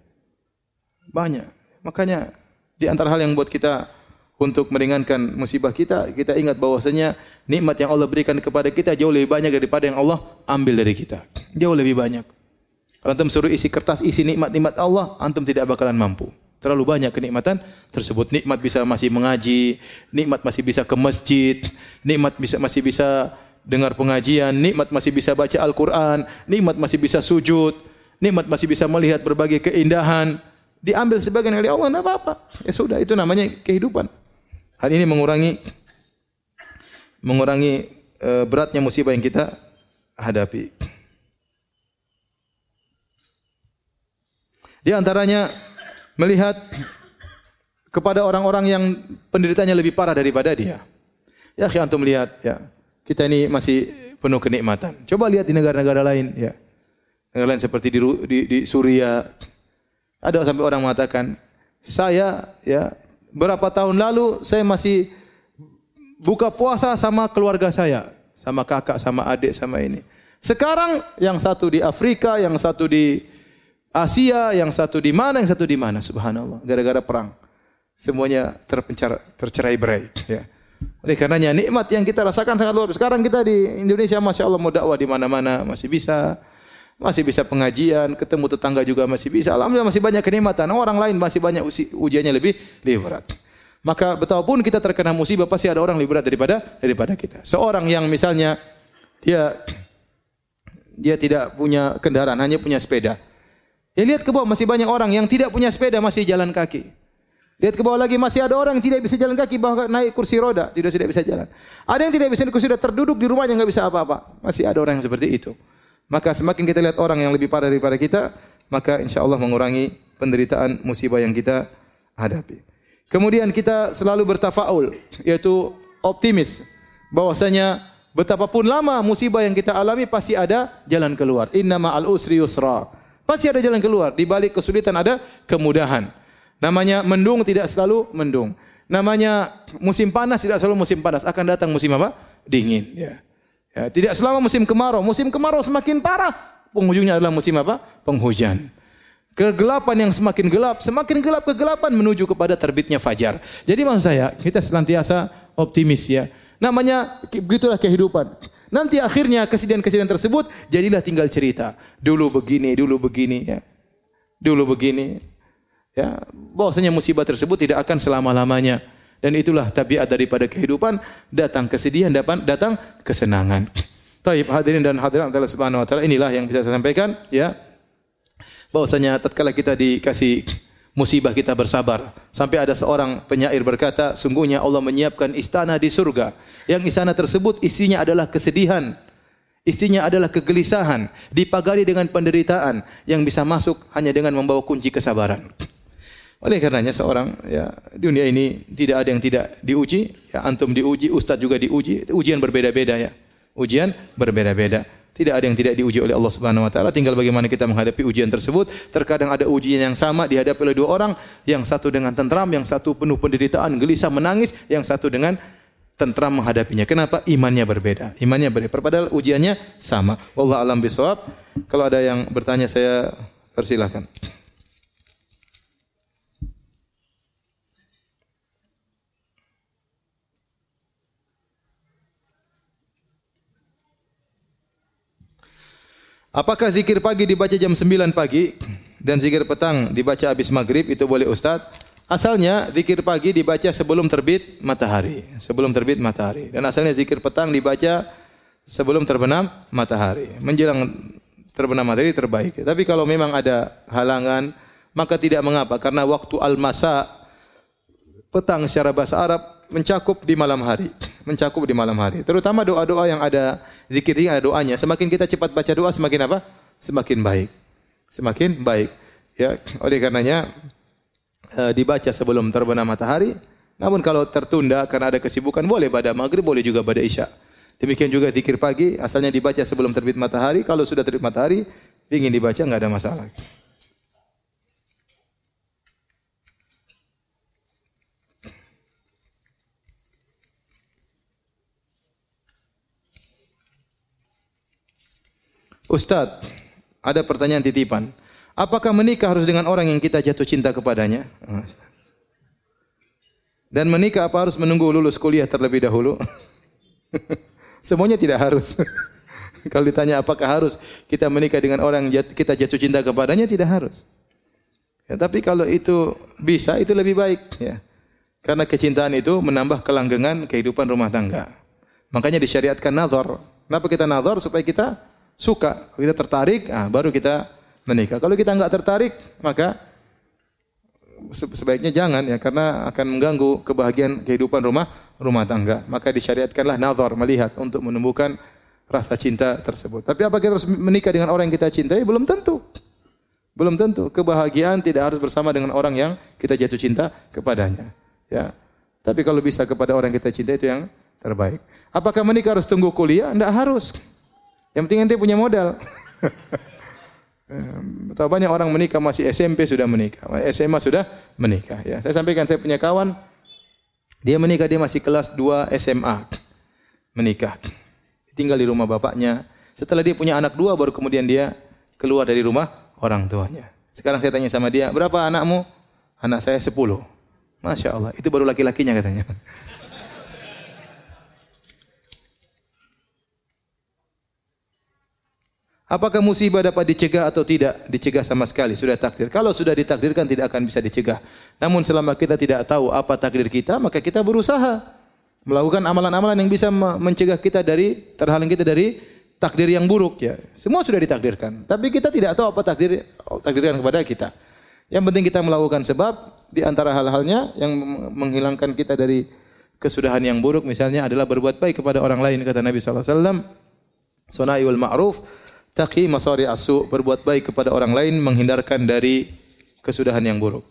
B: Banyak. Makanya di antara hal yang buat kita untuk meringankan musibah kita, kita ingat bahwasanya nikmat yang Allah berikan kepada kita jauh lebih banyak daripada yang Allah ambil dari kita. Jauh lebih banyak. Kalau antum suruh isi kertas isi nikmat-nikmat Allah, antum tidak bakalan mampu. Terlalu banyak kenikmatan tersebut. Nikmat bisa masih mengaji, nikmat masih bisa ke masjid, nikmat bisa masih bisa dengar pengajian, nikmat masih bisa baca Al-Qur'an, nikmat masih bisa sujud, nikmat masih bisa melihat berbagai keindahan. Diambil sebagian oleh Allah, enggak apa-apa. Ya sudah, itu namanya kehidupan. Hal ini mengurangi mengurangi e, beratnya musibah yang kita hadapi. Di antaranya melihat kepada orang-orang yang penderitanya lebih parah daripada dia. Ya, antum melihat ya. Kita ini masih penuh kenikmatan. Coba lihat di negara-negara lain ya. Negara lain seperti di, di, di Suria. Ada sampai orang mengatakan, saya ya berapa tahun lalu saya masih buka puasa sama keluarga saya, sama kakak, sama adik, sama ini. Sekarang yang satu di Afrika, yang satu di Asia, yang satu di mana, yang satu di mana. Subhanallah, gara-gara perang. Semuanya terpencar, tercerai berai. Ya. Oleh karenanya nikmat yang kita rasakan sangat luar. Sekarang kita di Indonesia Masya Allah mau dakwah di mana-mana masih bisa. Masih bisa pengajian, ketemu tetangga juga masih bisa. Alhamdulillah masih banyak kenikmatan. Orang lain masih banyak usi, ujiannya lebih lebih berat. Maka betapapun kita terkena musibah pasti ada orang lebih berat daripada daripada kita. Seorang yang misalnya dia dia tidak punya kendaraan, hanya punya sepeda. Ya lihat ke bawah masih banyak orang yang tidak punya sepeda masih jalan kaki. Lihat ke bawah lagi masih ada orang yang tidak bisa jalan kaki bahkan naik kursi roda tidak tidak bisa jalan. Ada yang tidak bisa kursi roda terduduk di rumahnya nggak bisa apa-apa. Masih ada orang yang seperti itu. Maka semakin kita lihat orang yang lebih parah daripada kita, maka insya Allah mengurangi penderitaan musibah yang kita hadapi. Kemudian kita selalu bertafaul, yaitu optimis bahwasanya betapapun lama musibah yang kita alami pasti ada jalan keluar. Inna ma'al usri yusra. Pasti ada jalan keluar. Di balik kesulitan ada kemudahan. Namanya mendung tidak selalu mendung. Namanya musim panas tidak selalu musim panas. Akan datang musim apa? Dingin. Ya. Ya, tidak selama musim kemarau. Musim kemarau semakin parah. Penghujungnya adalah musim apa? Penghujan. Kegelapan yang semakin gelap, semakin gelap kegelapan menuju kepada terbitnya fajar. Jadi maksud saya, kita senantiasa optimis ya. Namanya begitulah kehidupan. Nanti akhirnya kesedihan-kesedihan tersebut jadilah tinggal cerita. Dulu begini, dulu begini ya. Dulu begini. Ya, bahwasanya musibah tersebut tidak akan selama-lamanya. Dan itulah tabiat daripada kehidupan, datang kesedihan, datang kesenangan. Taib hadirin dan hadirat Allah Subhanahu wa taala, inilah yang bisa saya sampaikan ya. Bahwasanya tatkala kita dikasih musibah kita bersabar. Sampai ada seorang penyair berkata, sungguhnya Allah menyiapkan istana di surga. Yang istana tersebut isinya adalah kesedihan. Isinya adalah kegelisahan, dipagari dengan penderitaan yang bisa masuk hanya dengan membawa kunci kesabaran. Oleh karenanya seorang ya dunia ini tidak ada yang tidak diuji, ya antum diuji, ustaz juga diuji, ujian berbeda-beda ya. Ujian berbeda-beda. Tidak ada yang tidak diuji oleh Allah Subhanahu wa taala, tinggal bagaimana kita menghadapi ujian tersebut. Terkadang ada ujian yang sama dihadapi oleh dua orang, yang satu dengan tentram, yang satu penuh penderitaan, gelisah menangis, yang satu dengan tentram menghadapinya. Kenapa? Imannya berbeda. Imannya berbeda. Padahal ujiannya sama. Wallahu alam bisawab. Kalau ada yang bertanya saya persilahkan. Apakah zikir pagi dibaca jam 9 pagi dan zikir petang dibaca habis maghrib itu boleh Ustaz? Asalnya zikir pagi dibaca sebelum terbit matahari, sebelum terbit matahari. Dan asalnya zikir petang dibaca sebelum terbenam matahari. Menjelang terbenam matahari terbaik. Tapi kalau memang ada halangan, maka tidak mengapa karena waktu al-masa petang secara bahasa Arab mencakup di malam hari, mencakup di malam hari. Terutama doa-doa yang ada zikir yang ada doanya. Semakin kita cepat baca doa semakin apa? Semakin baik. Semakin baik. Ya, oleh karenanya e, dibaca sebelum terbenam matahari. Namun kalau tertunda karena ada kesibukan boleh pada maghrib, boleh juga pada isya. Demikian juga zikir pagi asalnya dibaca sebelum terbit matahari. Kalau sudah terbit matahari, ingin dibaca nggak ada masalah. Ustaz, ada pertanyaan titipan. Apakah menikah harus dengan orang yang kita jatuh cinta kepadanya? Dan menikah apa harus menunggu lulus kuliah terlebih dahulu? Semuanya tidak harus. Kalau ditanya apakah harus kita menikah dengan orang yang kita jatuh cinta kepadanya, tidak harus. Ya, tapi kalau itu bisa, itu lebih baik. Ya. Karena kecintaan itu menambah kelanggengan kehidupan rumah tangga. Makanya disyariatkan nazar. Kenapa kita nazar? Supaya kita suka, kita tertarik, ah, baru kita menikah. Kalau kita enggak tertarik, maka sebaiknya jangan ya karena akan mengganggu kebahagiaan kehidupan rumah rumah tangga. Maka disyariatkanlah nazar melihat untuk menumbuhkan rasa cinta tersebut. Tapi apa kita harus menikah dengan orang yang kita cintai? Belum tentu. Belum tentu. Kebahagiaan tidak harus bersama dengan orang yang kita jatuh cinta kepadanya. Ya. Tapi kalau bisa kepada orang yang kita cintai itu yang terbaik. Apakah menikah harus tunggu kuliah? Tidak harus. Yang penting ente punya modal. Betapa banyak orang menikah masih SMP sudah menikah, SMA sudah menikah. Ya, saya sampaikan saya punya kawan, dia menikah dia masih kelas 2 SMA, menikah, tinggal di rumah bapaknya. Setelah dia punya anak dua, baru kemudian dia keluar dari rumah orang tuanya. Sekarang saya tanya sama dia, berapa anakmu? Anak saya 10. Masya Allah, itu baru laki-lakinya katanya. Apakah musibah dapat dicegah atau tidak? Dicegah sama sekali, sudah takdir. Kalau sudah ditakdirkan tidak akan bisa dicegah. Namun selama kita tidak tahu apa takdir kita, maka kita berusaha melakukan amalan-amalan yang bisa mencegah kita dari terhalang kita dari takdir yang buruk ya. Semua sudah ditakdirkan, tapi kita tidak tahu apa takdir takdirkan kepada kita. Yang penting kita melakukan sebab di antara hal-halnya yang menghilangkan kita dari kesudahan yang buruk misalnya adalah berbuat baik kepada orang lain kata Nabi sallallahu alaihi wasallam. Sunai ma'ruf taqi masari asu berbuat baik kepada orang lain menghindarkan dari kesudahan yang buruk.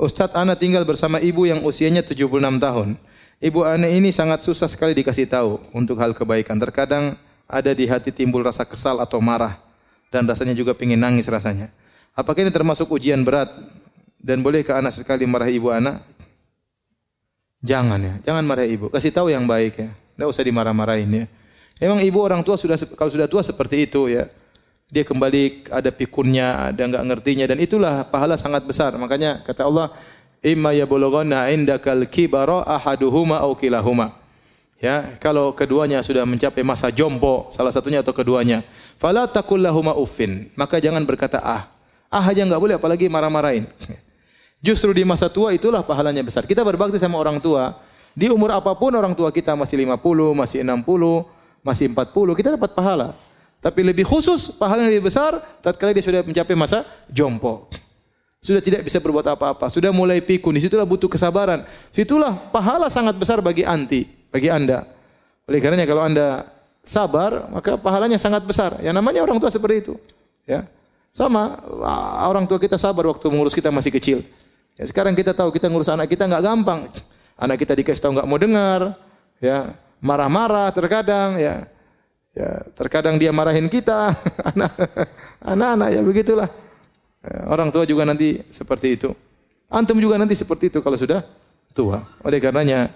B: Ustadz Ana tinggal bersama ibu yang usianya 76 tahun. Ibu Ana ini sangat susah sekali dikasih tahu untuk hal kebaikan. Terkadang ada di hati timbul rasa kesal atau marah dan rasanya juga ingin nangis rasanya. Apakah ini termasuk ujian berat dan bolehkah anak sekali marah ibu anak? Jangan ya, jangan marah ibu. Kasih tahu yang baik ya. Tidak usah dimarah-marahin ya. Memang ibu orang tua sudah kalau sudah tua seperti itu ya dia kembali ada pikunnya, ada enggak ngertinya dan itulah pahala sangat besar. Makanya kata Allah, "Imma yablughanna indakal kibara ahaduhuma aw kilahuma." Ya, kalau keduanya sudah mencapai masa jompo, salah satunya atau keduanya, fala taqul uffin. Maka jangan berkata ah. Ah aja enggak boleh apalagi marah-marahin. Justru di masa tua itulah pahalanya besar. Kita berbakti sama orang tua, di umur apa pun orang tua kita masih 50, masih 60, masih 40, kita dapat pahala. Tapi lebih khusus, pahala yang lebih besar tatkala dia sudah mencapai masa jompo. Sudah tidak bisa berbuat apa-apa, sudah mulai pikun, di situlah butuh kesabaran. Situlah pahala sangat besar bagi anti, bagi Anda. Oleh karenanya kalau Anda sabar, maka pahalanya sangat besar. Yang namanya orang tua seperti itu. Ya. Sama orang tua kita sabar waktu mengurus kita masih kecil. Ya, sekarang kita tahu kita ngurus anak kita nggak gampang. Anak kita dikasih tahu nggak mau dengar, ya marah-marah terkadang, ya Ya, terkadang dia marahin kita, anak-anak ya begitulah. Ya, orang tua juga nanti seperti itu. Antum juga nanti seperti itu kalau sudah tua. Oleh karenanya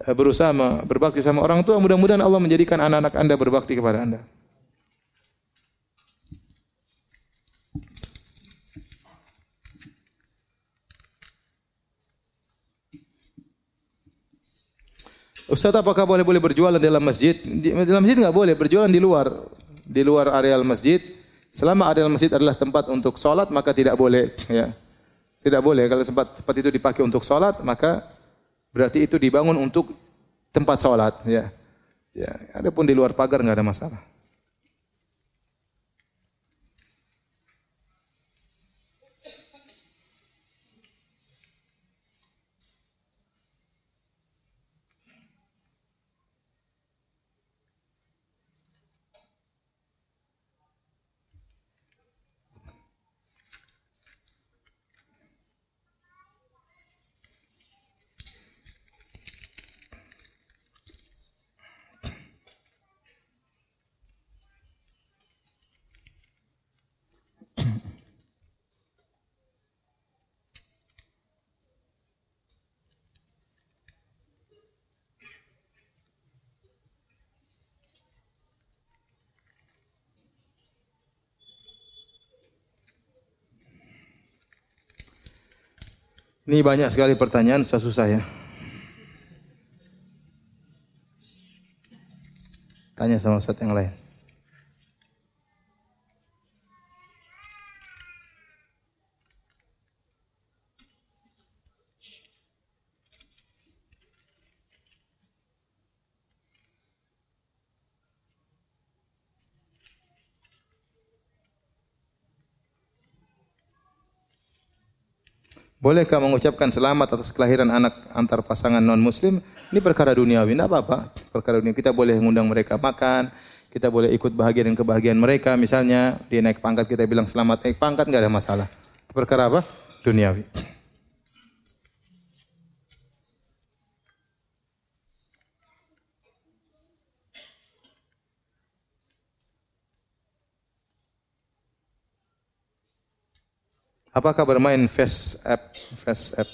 B: eh, berusaha berbakti sama orang tua, mudah-mudahan Allah menjadikan anak-anak Anda berbakti kepada Anda. Ustaz apakah boleh boleh berjualan dalam masjid? Di, dalam masjid enggak boleh, berjualan di luar. Di luar areal masjid. Selama areal masjid adalah tempat untuk sholat, maka tidak boleh. Ya. Tidak boleh. Kalau tempat, tempat itu dipakai untuk sholat, maka berarti itu dibangun untuk tempat sholat. Ya. Ya. Adapun di luar pagar enggak ada masalah. Ini banyak sekali pertanyaan, susah-susah ya. Tanya sama Ustaz yang lain. Bolehkah mengucapkan selamat atas kelahiran anak antar pasangan non muslim? Ini perkara duniawi, tidak apa-apa. Perkara dunia kita boleh mengundang mereka makan, kita boleh ikut bahagia dan kebahagiaan mereka. Misalnya dia naik pangkat kita bilang selamat naik pangkat nggak ada masalah. Perkara apa? Duniawi. Apakah bermain face app, face app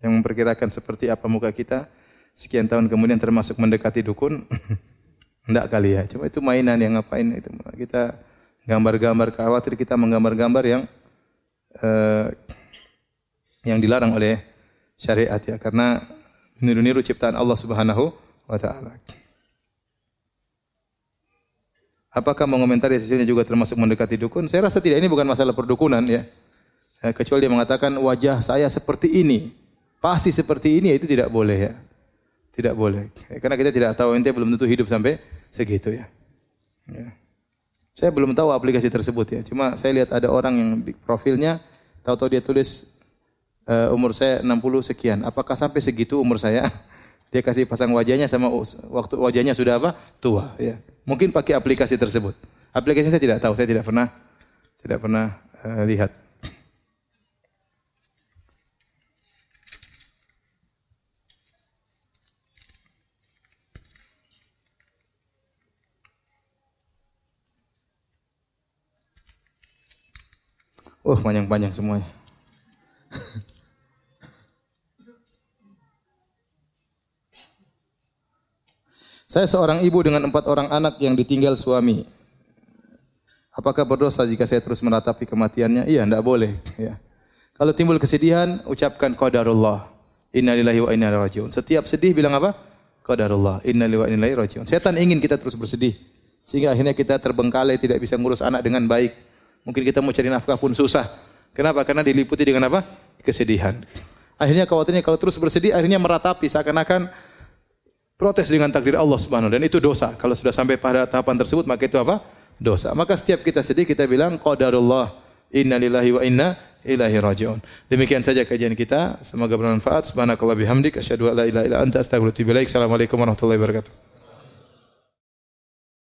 B: yang memperkirakan seperti apa muka kita? sekian tahun kemudian termasuk mendekati dukun? Enggak kali ya. Cuma itu mainan yang ngapain itu. Kita gambar-gambar khawatir kita menggambar-gambar yang eh, yang dilarang oleh syariat ya karena meniru-niru ciptaan Allah Subhanahu wa taala. Apakah mengomentari hasilnya juga termasuk mendekati dukun? Saya rasa tidak. Ini bukan masalah perdukunan ya. Ya kecuali dia mengatakan wajah saya seperti ini, pasti seperti ini, itu tidak boleh ya. Tidak boleh. Ya, karena kita tidak tahu ente belum tentu hidup sampai segitu ya. ya. Saya belum tahu aplikasi tersebut ya. Cuma saya lihat ada orang yang profilnya tahu-tahu dia tulis uh, umur saya 60 sekian. Apakah sampai segitu umur saya? Dia kasih pasang wajahnya sama waktu wajahnya sudah apa? Tua ya. Mungkin pakai aplikasi tersebut. Aplikasi saya tidak tahu, saya tidak pernah tidak pernah uh, lihat. Oh, panjang-panjang semuanya. Saya seorang ibu dengan empat orang anak yang ditinggal suami. Apakah berdosa jika saya terus meratapi kematiannya? Iya, tidak boleh. Ya. Kalau timbul kesedihan, ucapkan qadarullah. Innalillahi wa inna ilaihi rajiun. Setiap sedih bilang apa? Qadarullah. Innalillahi wa inna ilaihi rajiun. Setan ingin kita terus bersedih. Sehingga akhirnya kita terbengkalai, tidak bisa ngurus anak dengan baik. Mungkin kita mau cari nafkah pun susah. Kenapa? Karena diliputi dengan apa? Kesedihan. Akhirnya khawatirnya kalau terus bersedih, akhirnya meratapi seakan-akan protes dengan takdir Allah Subhanahu dan itu dosa. Kalau sudah sampai pada tahapan tersebut, maka itu apa? Dosa. Maka setiap kita sedih kita bilang qadarullah inna lillahi wa inna ilaihi rajiun. Demikian saja kajian kita. Semoga bermanfaat. Subhanakallah bihamdik asyhadu an la ilaha illa anta ilaik. Assalamualaikum warahmatullahi wabarakatuh.